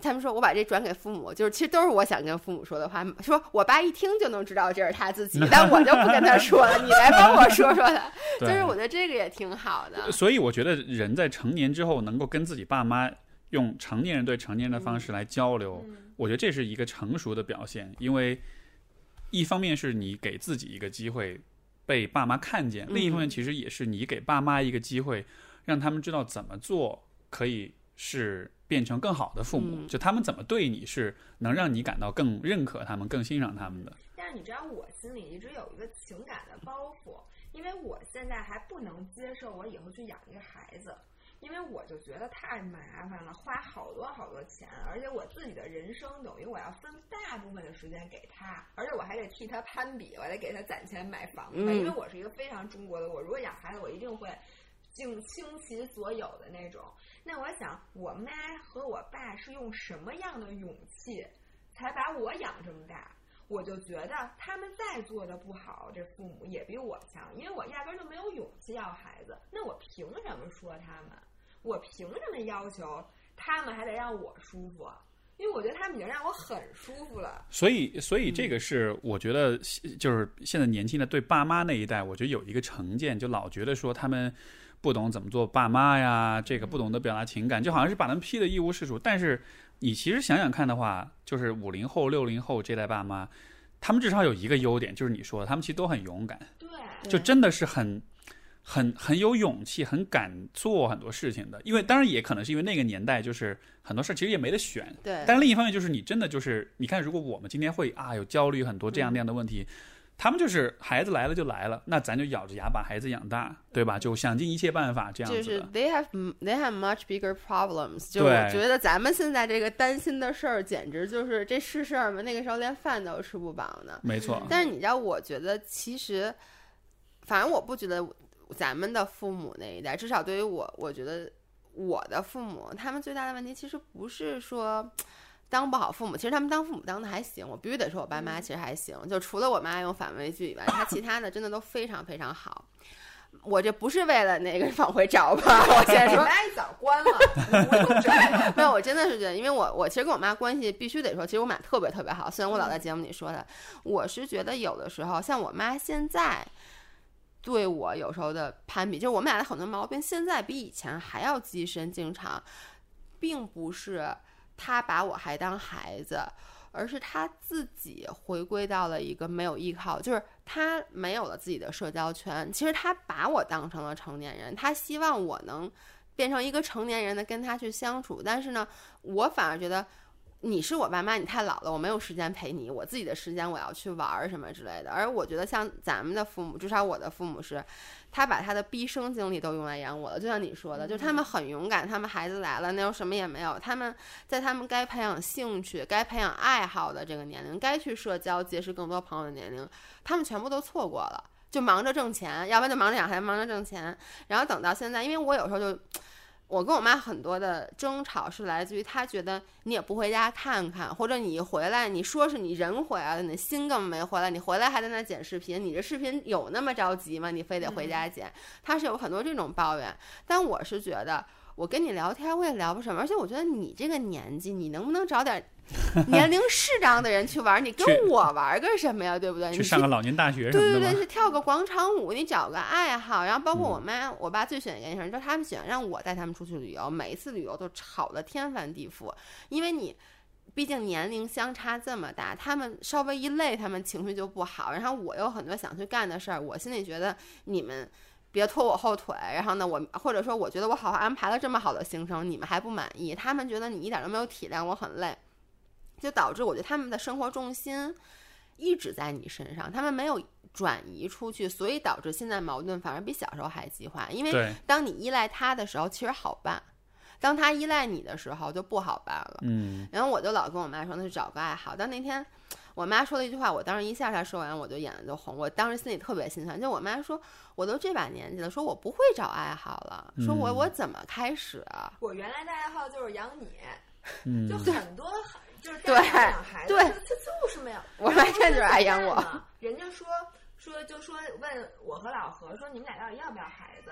他们说我把这转给父母，就是其实都是我想跟父母说的话。说我爸一听就能知道这是他自己，但我就不跟他说了，你来帮我说说他。就是我觉得这个也挺好的。所以我觉得人在成年之后能够跟自己爸妈用成年人对成年人的方式来交流，我觉得这是一个成熟的表现。因为一方面是你给自己一个机会被爸妈看见，另一方面其实也是你给爸妈一个机会，让他们知道怎么做可以是。变成更好的父母，就他们怎么对你是能让你感到更认可他们、更欣赏他们的。但是你知道，我心里一直有一个情感的包袱，因为我现在还不能接受我以后去养一个孩子，因为我就觉得太麻烦了，花好多好多钱，而且我自己的人生等于我要分大部分的时间给他，而且我还得替他攀比，我还得给他攒钱买房子，因为我是一个非常中国的，我如果养孩子，我一定会尽倾其所有的那种。那我想，我妈和我爸是用什么样的勇气才把我养这么大？我就觉得他们再做的不好，这父母也比我强，因为我压根就没有勇气要孩子。那我凭什么说他们？我凭什么要求他们还得让我舒服？因为我觉得他们已经让我很舒服了。所以，所以这个是我觉得，就是现在年轻的对爸妈那一代，我觉得有一个成见，就老觉得说他们。不懂怎么做爸妈呀，这个不懂得表达情感，就好像是把他们批的一无是处。但是你其实想想看的话，就是五零后、六零后这代爸妈，他们至少有一个优点，就是你说的，他们其实都很勇敢。对，就真的是很、很、很有勇气，很敢做很多事情的。因为当然也可能是因为那个年代，就是很多事其实也没得选。对。但另一方面，就是你真的就是你看，如果我们今天会啊有焦虑很多这样那样的问题。他们就是孩子来了就来了，那咱就咬着牙把孩子养大，对吧？就想尽一切办法这样子。就是 they have they have much bigger problems。就我觉得咱们现在这个担心的事儿，简直就是这是事儿吗？那个时候连饭都吃不饱呢。没错。但是你知道，我觉得其实，反正我不觉得咱们的父母那一代，至少对于我，我觉得我的父母，他们最大的问题其实不是说。当不好父母，其实他们当父母当的还行。我必须得说，我爸妈其实还行。就除了我妈用反问句以外，他其他的真的都非常非常好。我这不是为了那个往回找吧？我先说，妈一早关了。没有，我真的是觉得，因为我我其实跟我妈关系必须得说，其实我们俩特别特别好。虽然我老在节目里说的，我是觉得有的时候，像我妈现在对我有时候的攀比，就是我们俩的很多毛病，现在比以前还要积深经常，并不是。他把我还当孩子，而是他自己回归到了一个没有依靠，就是他没有了自己的社交圈。其实他把我当成了成年人，他希望我能变成一个成年人的跟他去相处。但是呢，我反而觉得。你是我爸妈，你太老了，我没有时间陪你，我自己的时间我要去玩儿什么之类的。而我觉得像咱们的父母，至少我的父母是，他把他的毕生精力都用来养我了。就像你说的，就他们很勇敢，他们孩子来了，那又什么也没有。他们在他们该培养兴趣、该培养爱好的这个年龄，该去社交、结识更多朋友的年龄，他们全部都错过了，就忙着挣钱，要不然就忙着养孩子，忙着挣钱。然后等到现在，因为我有时候就。我跟我妈很多的争吵是来自于她觉得你也不回家看看，或者你一回来你说是你人回来了，你心根本没回来，你回来还在那剪视频，你这视频有那么着急吗？你非得回家剪？她是有很多这种抱怨，但我是觉得。我跟你聊天，我也聊不什么，而且我觉得你这个年纪，你能不能找点 年龄适当的人去玩？你跟我玩个什么呀？对不对？去上个老年大学什么的对对对，去跳个广场舞，你找个爱好。然后包括我妈、我爸最喜欢一件事，你知道他们喜欢让我带他们出去旅游，每一次旅游都吵得天翻地覆，因为你毕竟年龄相差这么大，他们稍微一累，他们情绪就不好。然后我有很多想去干的事儿，我心里觉得你们。别拖我后腿，然后呢，我或者说我觉得我好好安排了这么好的行程，你们还不满意，他们觉得你一点都没有体谅我很累，就导致我觉得他们的生活重心一直在你身上，他们没有转移出去，所以导致现在矛盾反而比小时候还激化。因为当你依赖他的时候，其实好办；当他依赖你的时候，就不好办了。嗯，然后我就老跟我妈说，那就找个爱好。但那天。我妈说了一句话，我当时一下她说完，我就眼睛就红。我当时心里特别心酸。就我妈说，我都这把年纪了，说我不会找爱好了，说我我怎么开始啊？我原来的爱好就是养你，嗯，就很多就是家养孩子，对，他就是没有。我妈这就是爱养我。人家说说就说问我和老何说你们俩到底要不要孩子，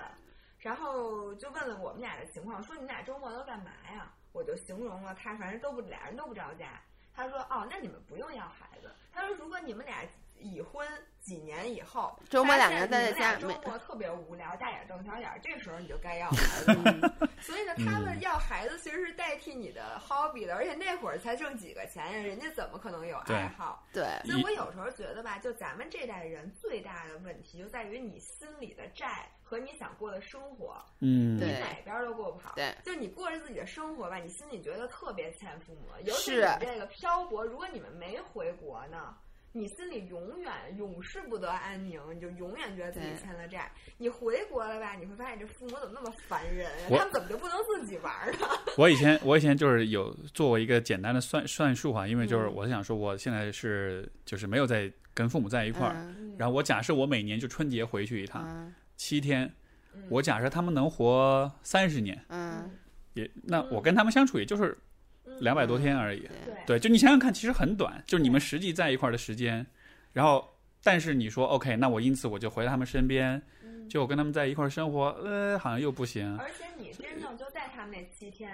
然后就问了我们俩的情况，说你们俩周末都干嘛呀？我就形容了他，反正都不俩人都不着家。他说哦，那你们不用要孩子。他说如果你们俩已婚几年以后，周末两个人待在家你们俩周末特别无聊，大眼瞪小眼儿，这时候你就该要孩子了。所以呢，他们要孩子其实是代替你的 hobby 的，而且那会儿才挣几个钱呀，人家怎么可能有爱好？对，所以我有时候觉得吧，就咱们这代人最大的问题就在于你心里的债和你想过的生活，嗯，你对哪边儿都过不好。对，就你过着自己的生活吧，你心里觉得特别欠父母，尤其是你这个漂泊，如果你们没回国呢。你心里永远永世不得安宁，你就永远觉得自己欠了债。你回国了吧，你会发现这父母怎么那么烦人呀、我他们怎么就不能自己玩儿呢？我以前我以前就是有做过一个简单的算算术哈，因为就是嗯我想说我现在是就是没有在跟父母在一块儿，嗯然后我假设我每年就春节回去一趟，嗯七天，嗯。我假设他们能活三十年，嗯，也那我跟他们相处也就是嗯。两百多天而已。对。就你想想看，其实很短，就是你们实际在一块儿的时间，然后但是你说 OK，那我因此我就回到他们身边，嗯。就我跟他们在一块儿生活，呃，好像又不行。而且你真正就在他们那七天，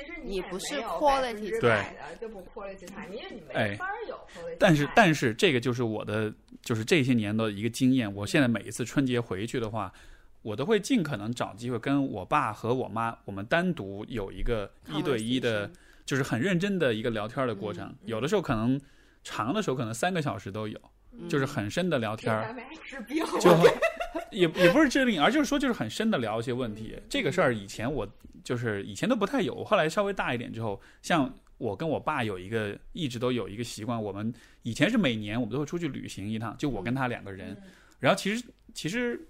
其实你不是 quality 百分之百的就不 quality time，因为你哎没法儿有 quality。但是，但是这个就是我的，就是这些年的一个经验。我现在每一次春节回去的话，我都会尽可能找机会跟我爸和我妈，我们单独有一个一对一的就是很认真的一个聊天的过程。嗯有的时候可能长的时候可能三个小时都有，嗯就是很深的聊天就 也也不是治病，而就是说就是很深的聊一些问题。这个事儿以前我就是以前都不太有，后来稍微大一点之后，像我跟我爸有一个一直都有一个习惯，我们以前是每年我们都会出去旅行一趟，就我跟他两个人。然后其实其实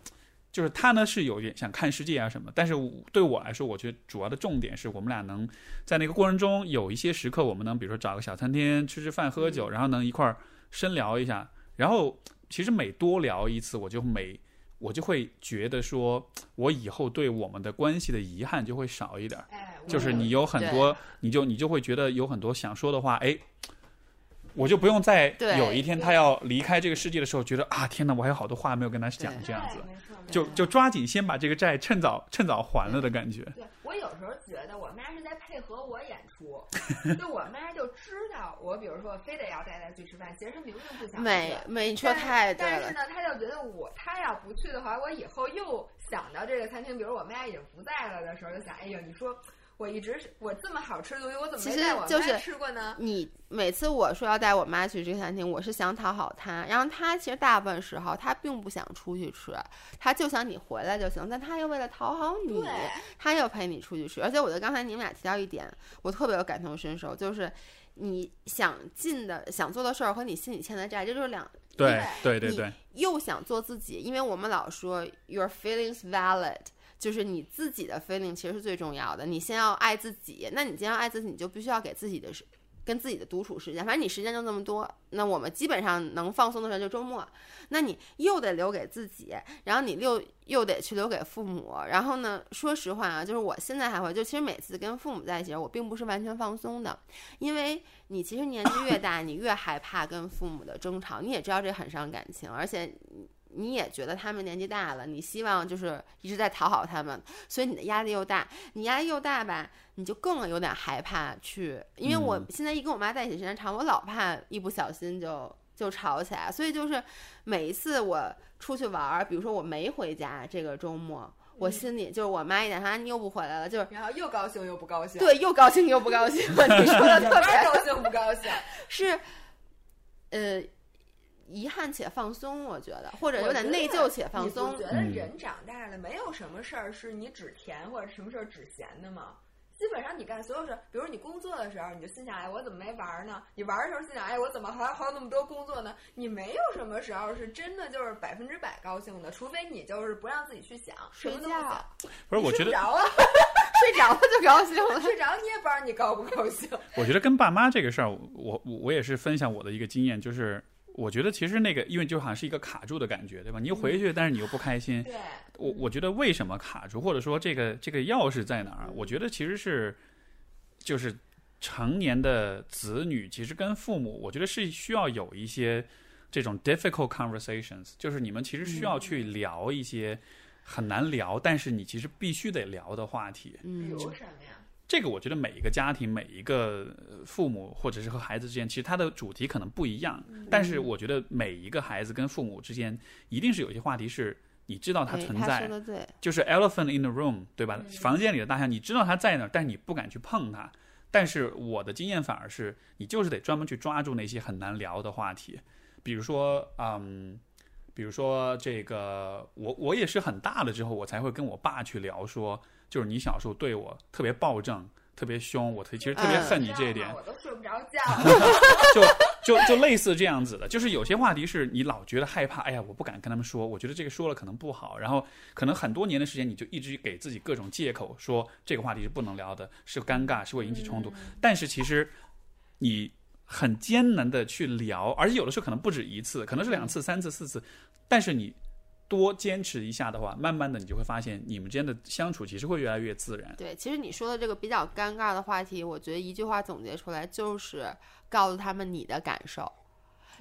就是他呢是有点想看世界啊什么，但是对我来说，我觉得主要的重点是我们俩能在那个过程中有一些时刻，我们能比如说找个小餐厅吃吃饭喝酒，然后能一块儿深聊一下。然后其实每多聊一次，我就每我就会觉得说，我以后对我们的关系的遗憾就会少一点就是你有很多，你就你就会觉得有很多想说的话，哎，我就不用在有一天他要离开这个世界的时候，觉得啊，天哪，我还有好多话没有跟他讲，这样子就就抓紧先把这个债趁早趁早还了的感觉。对我有时候觉得我妈是在配合我演出，就我妈就知道我，比如说我非得要带她去吃饭，其实她明明不想美去。美，你说太对了但是，呢，她就觉得我她要不去的话，我以后又想到这个餐厅，比如我妈已经不在了的时候，就想，哎呀，你说我一直是我这么好吃的东西，我怎么带我就是妈吃过呢？你每次我说要带我妈去这个餐厅，我是想讨好她，然后她其实大部分时候她并不想出去吃，她就想你回来就行，但她又为了讨好你，她又陪你出去吃。而且我觉得刚才你们俩提到一点，我特别有感同身受，就是你想尽的想做的事儿和你心里欠的债，这就是两对对对对，又想做自己，因为我们老说 your feelings valid，就是你自己的 feeling 其实是最重要的。你先要爱自己，那你既然要爱自己，你就必须要给自己的时跟自己的独处时间。反正你时间就那么多，那我们基本上能放松的时候就周末。那你又得留给自己，然后你又又得去留给父母。然后呢，说实话啊，就是我现在还会，就其实每次跟父母在一起，我并不是完全放松的，因为你其实年纪越大，你越害怕跟父母的争吵，你也知道这很伤感情，而且你你也觉得他们年纪大了，你希望就是一直在讨好他们，所以你的压力又大，你压力又大吧，你就更有点害怕去，因为我嗯现在一跟我妈在一起时间长，我老怕一不小心就就吵起来，所以就是每一次我出去玩儿，比如说我没回家这个周末。我嗯心里就是我妈一点说啊，你又不回来了，就是然后又高兴又不高兴，对，又高兴又不高兴。你说的特别 高兴不高兴。是，呃，遗憾且放松，我觉得，或者有点内疚且放松觉。得嗯人长大了，没有什么事儿是你只甜或者什么事儿只咸的嘛？基本上你干所有事儿，比如你工作的时候，你就心想，哎，我怎么没玩儿呢？你玩儿的时候心想，哎，我怎么还还有那么多工作呢？你没有什么时候是真的就是百分之百高兴的，除非你就是不让自己去想，睡觉，不是，我觉得睡着了，睡着了就高兴了。睡着你也不知道你高不高兴。我觉得跟爸妈这个事儿，我我我也是分享我的一个经验，就是我觉得其实那个，因为就好像是一个卡住的感觉，对吧？你又回去，但是你又不开心。对，我我觉得为什么卡住，或者说这个这个钥匙在哪儿？我觉得其实是就是成年的子女，其实跟父母，我觉得是需要有一些这种 difficult conversations，就是你们其实需要去聊一些很难聊，但是你其实必须得聊的话题。比嗯如什么呀？这个我觉得每一个家庭、每一个呃父母或者是和孩子之间，其实它的主题可能不一样，但是我觉得每一个孩子跟父母之间，一定是有一些话题是你知道它存在就是 elephant in the room，对吧？房间里的大象，你知道它在那儿，但是你不敢去碰它。但是我的经验反而是，你就是得专门去抓住那些很难聊的话题，比如说，嗯，比如说这个，我我也是很大了之后，我才会跟我爸去聊说，就是你小时候对我特别暴政，特别凶，我特其实特别嗯恨你这一点，我都睡不着觉。就就就类似这样子的，就是有些话题是你老觉得害怕，哎呀，我不敢跟他们说，我觉得这个说了可能不好，然后可能很多年的时间，你就一直给自己各种借口，说这个话题是不能聊的，是尴尬，是会引起冲突。但是其实你很艰难的去聊，而且有的时候可能不止一次，可能是两次、三次、四次，但是你多坚持一下的话，慢慢的你就会发现你们之间的相处其实会越来越自然。对，其实你说的这个比较尴尬的话题，我觉得一句话总结出来就是告诉他们你的感受。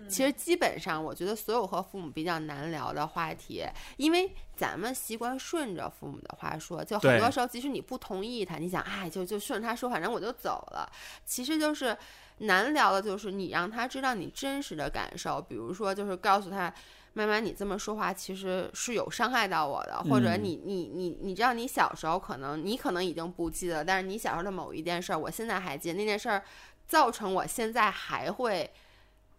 其实基本上，我觉得所有和父母比较难聊的话题，因为咱们习惯顺着父母的话说，就很多时候即使你不同意他，你想，哎，就就顺着他说，反正我就走了。其实就是难聊的，就是你让他知道你真实的感受，比如说就是告诉他。妈妈，你这么说话其实是有伤害到我的，或者嗯你你你你知道，你小时候可能你可能已经不记得，但是你小时候的某一件事儿，我现在还记得，那件事儿造成我现在还会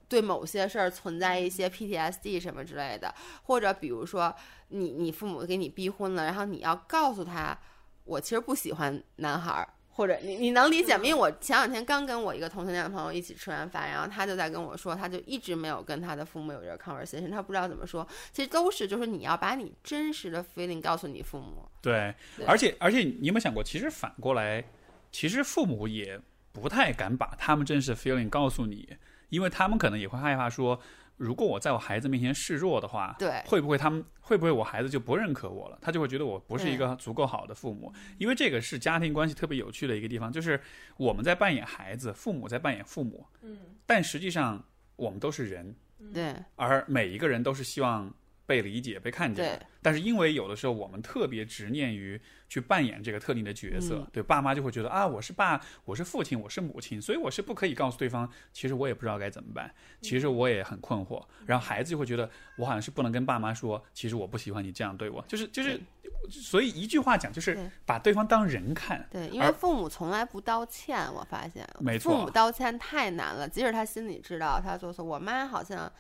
对某些事儿存在一些 PTSD 什么之类的，或者比如说你你父母给你逼婚了，然后你要告诉他，我其实不喜欢男孩儿。或者你你能理解吗？因为我前两天刚跟我一个同性恋的朋友一起吃完饭，然后他就在跟我说，他就一直没有跟他的父母有这个 conversation，他不知道怎么说。其实都是就是你要把你真实的 feeling 告诉你父母。对对，而且而且你有没有想过，其实反过来，其实父母也不太敢把他们真实的 feeling 告诉你，因为他们可能也会害怕说，如果我在我孩子面前示弱的话，对。会不会他们会不会我孩子就不认可我了？他就会觉得我不是一个足够好的父母，因为这个是家庭关系特别有趣的一个地方，就是我们在扮演孩子，父母在扮演父母，嗯，但实际上我们都是人，对。而每一个人都是希望被理解、被看见对。但是因为有的时候我们特别执念于去扮演这个特定的角色，嗯对爸妈就会觉得啊，我是爸，我是父亲，我是母亲，所以我是不可以告诉对方，其实我也不知道该怎么办，其实我也很困惑。然后孩子就会觉得我好像是不能跟爸妈说，其实我不喜欢你这样对我，就是就是，所以一句话讲就是把对方当人看。对，因为父母从来不道歉，我发现没父母道歉太难了，即使他心里知道他做错，我妈好像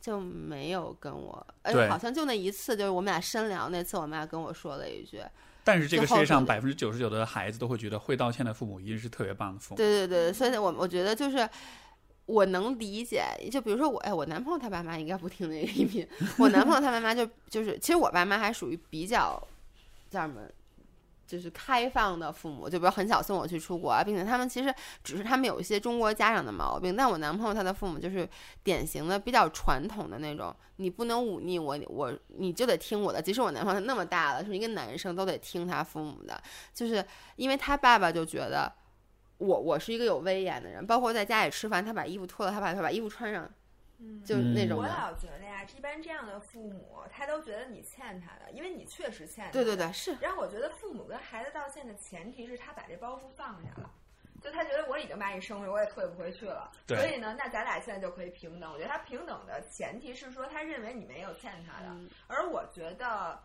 就没有跟我，对哎，好像就那一次，就是我们俩深聊那次，我妈跟我说了一句，但是这个世界上百分之九十九的孩子都会觉得会道歉的父母一定是特别棒的父母。对对对，所以我我觉得就是。我能理解，就比如说我，哎，我男朋友他爸妈应该不听那个音频。我男朋友他爸妈就就是，其实我爸妈还属于比较叫什么，就是开放的父母，就比如很小送我去出国啊，并且他们其实只是他们有一些中国家长的毛病，但我男朋友他的父母就是典型的比较传统的那种，你不能忤逆我，我你就得听我的，即使我男朋友那么大了，是一个男生都得听他父母的，就是因为他爸爸就觉得。我我是一个有威严的人，包括在家里吃饭，他把衣服脱了，他把他把衣服穿上，嗯就那种。我老觉得呀，一般这样的父母，他都觉得你欠他的，因为你确实欠他。对对对，。是然后我觉得父母跟孩子道歉的前提是他把这包袱放下了，就他觉得我已经把你生出来，我也退不回去了，对所以呢，那咱俩现在就可以平等。我觉得他平等的前提是说，他认为你没有欠他的，嗯而我觉得。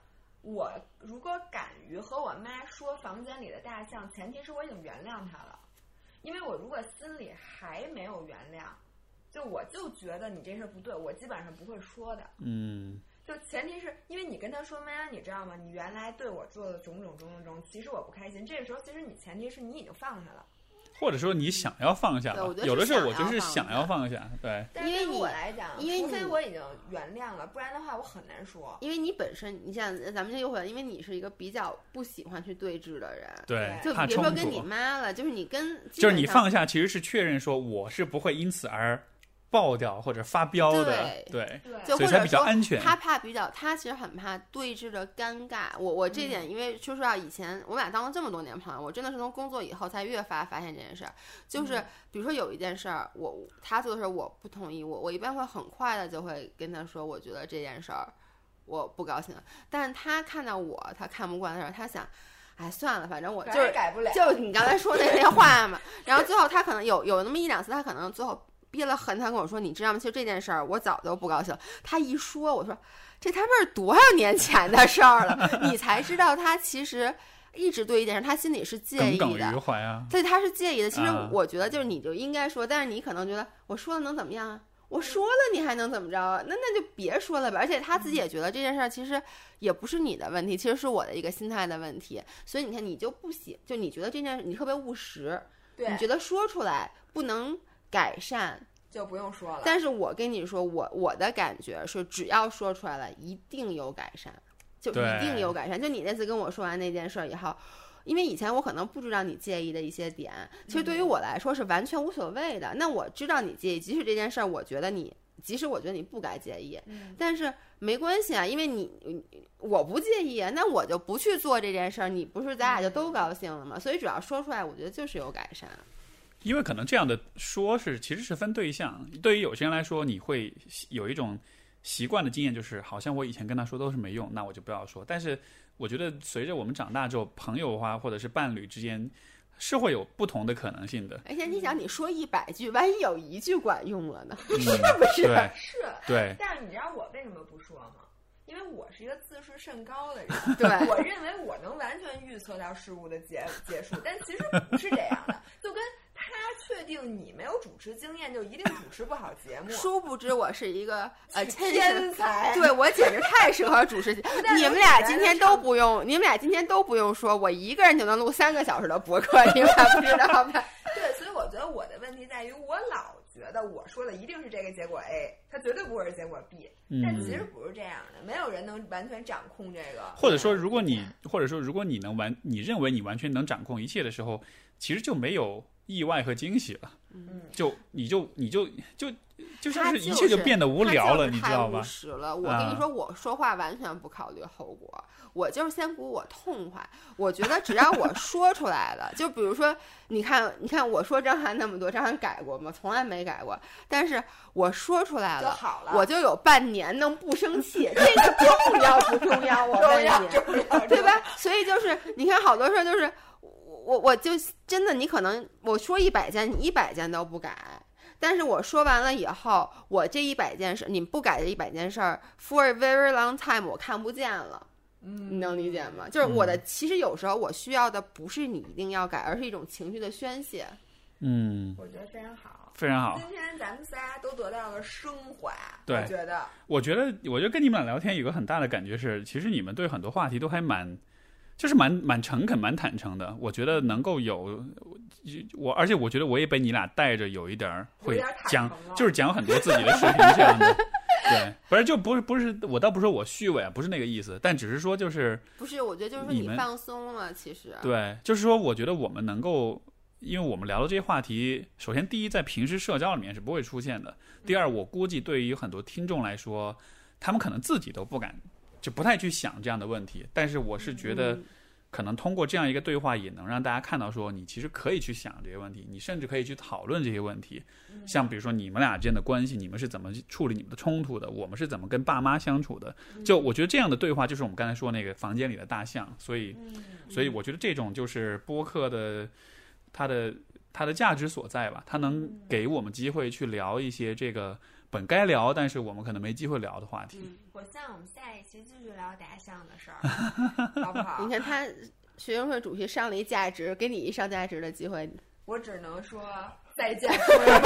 我如果敢于和我妈说房间里的大象，前提是我已经原谅他了，因为我如果心里还没有原谅，就我就觉得你这事儿不对，我基本上不会说的。嗯，就前提是因为你跟他说妈，你知道吗？你原来对我做的种种种种种，其实我不开心。这个时候，其实你前提是你已经放下了。或者说你想要放下有的时候我就是想要放下，对。但是对于因为你我来讲，因为除非我已经原谅了，不然的话我很难说。因为你本身，你像咱们这又回来，因为你是一个比较不喜欢去对峙的人，对，就别说跟你，妈了，就是你跟就是你放下，其实是确认说我是不会因此而爆掉或者发飙的，对对，对，就或者所以才比较说安全。他怕比较，他其实很怕对峙的尴尬。我我这点，因为说实话，以前我们俩当了这么多年朋友，我真的是从工作以后才越发发现这件事儿。就是比如说有一件事儿，我他做的事儿我不同意，我我一般会很快的就会跟他说，我觉得这件事儿我不高兴。但是他看到我，他看不惯的时候，他想。哎，算了，反正我就是改不了。就你刚才说那些话嘛。然后最后他可能有有那么一两次，他可能最后憋了恨，他跟我说：“你知道吗？其实这件事儿我早就不高兴。”他一说，我说：“这他妈是多少年前的事儿了？” 你才知道他其实一直对一件事，他心里是介意耿耿于的。怀啊。对，他是介意的。其实啊我觉得就是你就应该说，但是你可能觉得我说了能怎么样啊？我说了你还能怎么着啊？那那就别说了呗。而且他自己也觉得这件事儿其实也不是你的问题，其实是我的一个心态的问题。所以你看，你就不喜，就你觉得这件事你特别务实，对你，觉得说出来不能改善，就不用说了。但是我跟你说，我我的感觉是，只要说出来了，一定有改善，就一定有改善。就你那次跟我说完那件事儿以后，因为以前我可能不知道你介意的一些点，其实对于我来说是完全无所谓的。那我知道你介意，即使这件事儿，我觉得你，即使我觉得你不该介意，嗯但是没关系啊，因为你你我不介意啊，那我就不去做这件事儿，你不是咱俩就都高兴了吗？所以只要说出来，我觉得就是有改善。因为可能这样的说是其实是分对象，对于有些人来说，你会有一种习惯的经验，就是好像我以前跟他说都是没用，那我就不要说。但是我觉得随着我们长大之后，朋友啊或者是伴侣之间是会有不同的可能性的。而且你想，你说一百句，万一有一句管用了呢？嗯、是不是？是，对，但是你知道我为什么不说吗？因为我是一个自视甚高的人，对我认为我能完全预测到事物的结结束，但其实不是这样的。就跟他确定你没有主持经验，就一定主持不好节目。殊不知我是一个呃天才对我简直太适合主持。节目你们俩今天都不用，你们俩今天都不用说，我一个人就能录三个小时的博客，你们俩不知道吧？对，所以我觉得我的问题在于，我老觉得我说的一定是这个结果 A，它绝对不会是结果 B，但其实嗯，不是这样的，没有人能完全掌控这个。或者说，如果你或者说如果你能完，你认为你完全能掌控一切的时候，其实就没有意外和惊喜了。嗯，就你就你就就就像是一切就变得无聊了，他就太务你知道吧？实了。我跟啊你说，我说话完全不考虑后果，我就是先鼓我痛快。我觉得只要我说出来了，就比如说，你看，你看我说张涵那么多，张涵改过吗？从来没改过。但是我说出来了，好了。我就有半年能不生气，这个重要不重要？我问你，重要，对吧？所以就是你看，好多事儿就是我我我就真的，你可能我说一百件，你一百件都不改。但是我说完了以后，我这一百件事，你不改这一百件事儿，for a very long time，我看不见了，嗯，你能理解吗？就是我的，其实有时候我需要的不是你一定要改，而是一种情绪的宣泄。嗯，我觉得非常好。非常好。今天咱们仨都得到了升华，对我觉得我觉得，我觉得跟你们俩聊天有个很大的感觉是，其实你们对很多话题都还蛮，就是蛮蛮诚恳、蛮坦诚的。我觉得能够有我，而且我觉得我也被你俩带着有一点儿会讲，就是讲很多自己的事情这样的。对，不是就不是不是，我倒不是说我虚伪啊，不是那个意思，但只是说就是不是，我觉得就是说你们你放松了，其实。对，就是说我觉得我们能够。因为我们聊的这些话题，首先第一，在平时社交里面是不会出现的；第二，我估计对于很多听众来说，他们可能自己都不敢，就不太去想这样的问题。但是我是觉得，嗯可能通过这样一个对话，也能让大家看到说，你其实可以去想这些问题，你甚至可以去讨论这些问题。像比如说你们俩之间的关系，你们是怎么处理你们的冲突的？我们是怎么跟爸妈相处的？就我觉得这样的对话，就是我们刚才说那个房间里的大象。所以，所以我觉得这种就是播客的它的它的价值所在吧，它能给我们机会去聊一些这个本该聊，但是我们可能没机会聊的话题。嗯 我像我们下一期继续聊大象的事儿，好不好你？看他学生会主席上了一价值，给你一上价值的机会，我只能说再见，朋友们，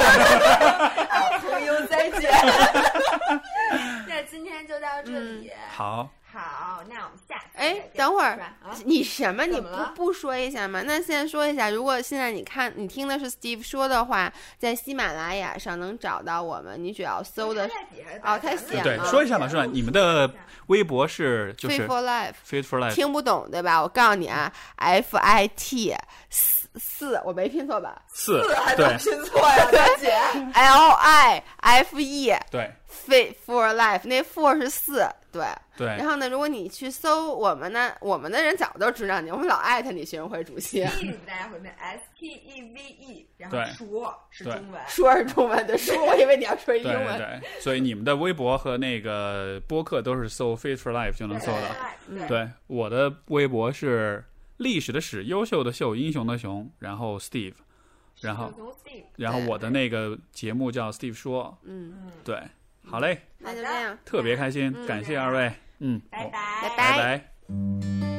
啊，朋友再见。那今天就到这里，好，好，那我们下次哎等会儿你什么？你不不说一下吗？那现在说一下，如果现在你看你听的是 Steve 说的话，在喜马拉雅上能找到我们，你只要搜的哦他写了对，说一下吧，是吧你们的微博是就 Fit 是 for Life。Fit for Life，听不懂对吧？我告诉你啊，F I T 四四，我没拼错吧四还对能拼错呀，大姐。？L I F E 对 Fit for Life，那 for 是四，对。对。然后呢，如果你去搜我们呢，我们的人早都知道你，我们老艾特你学生会主席。大家会念 S T E V E，然后对说是中文。说是中文的说，我以为你要说英对对文。对，所以你们的微博和那个播客都是搜 Fit for Life 就能搜到。对，对，我的微博是历史的史，优秀的秀，英雄的雄，然后 Steve，然后然后我的那个节目叫 Steve 说，嗯，嗯，对，好嘞，那就这样，特别开心，嗯。感谢二位，嗯，拜拜。拜拜。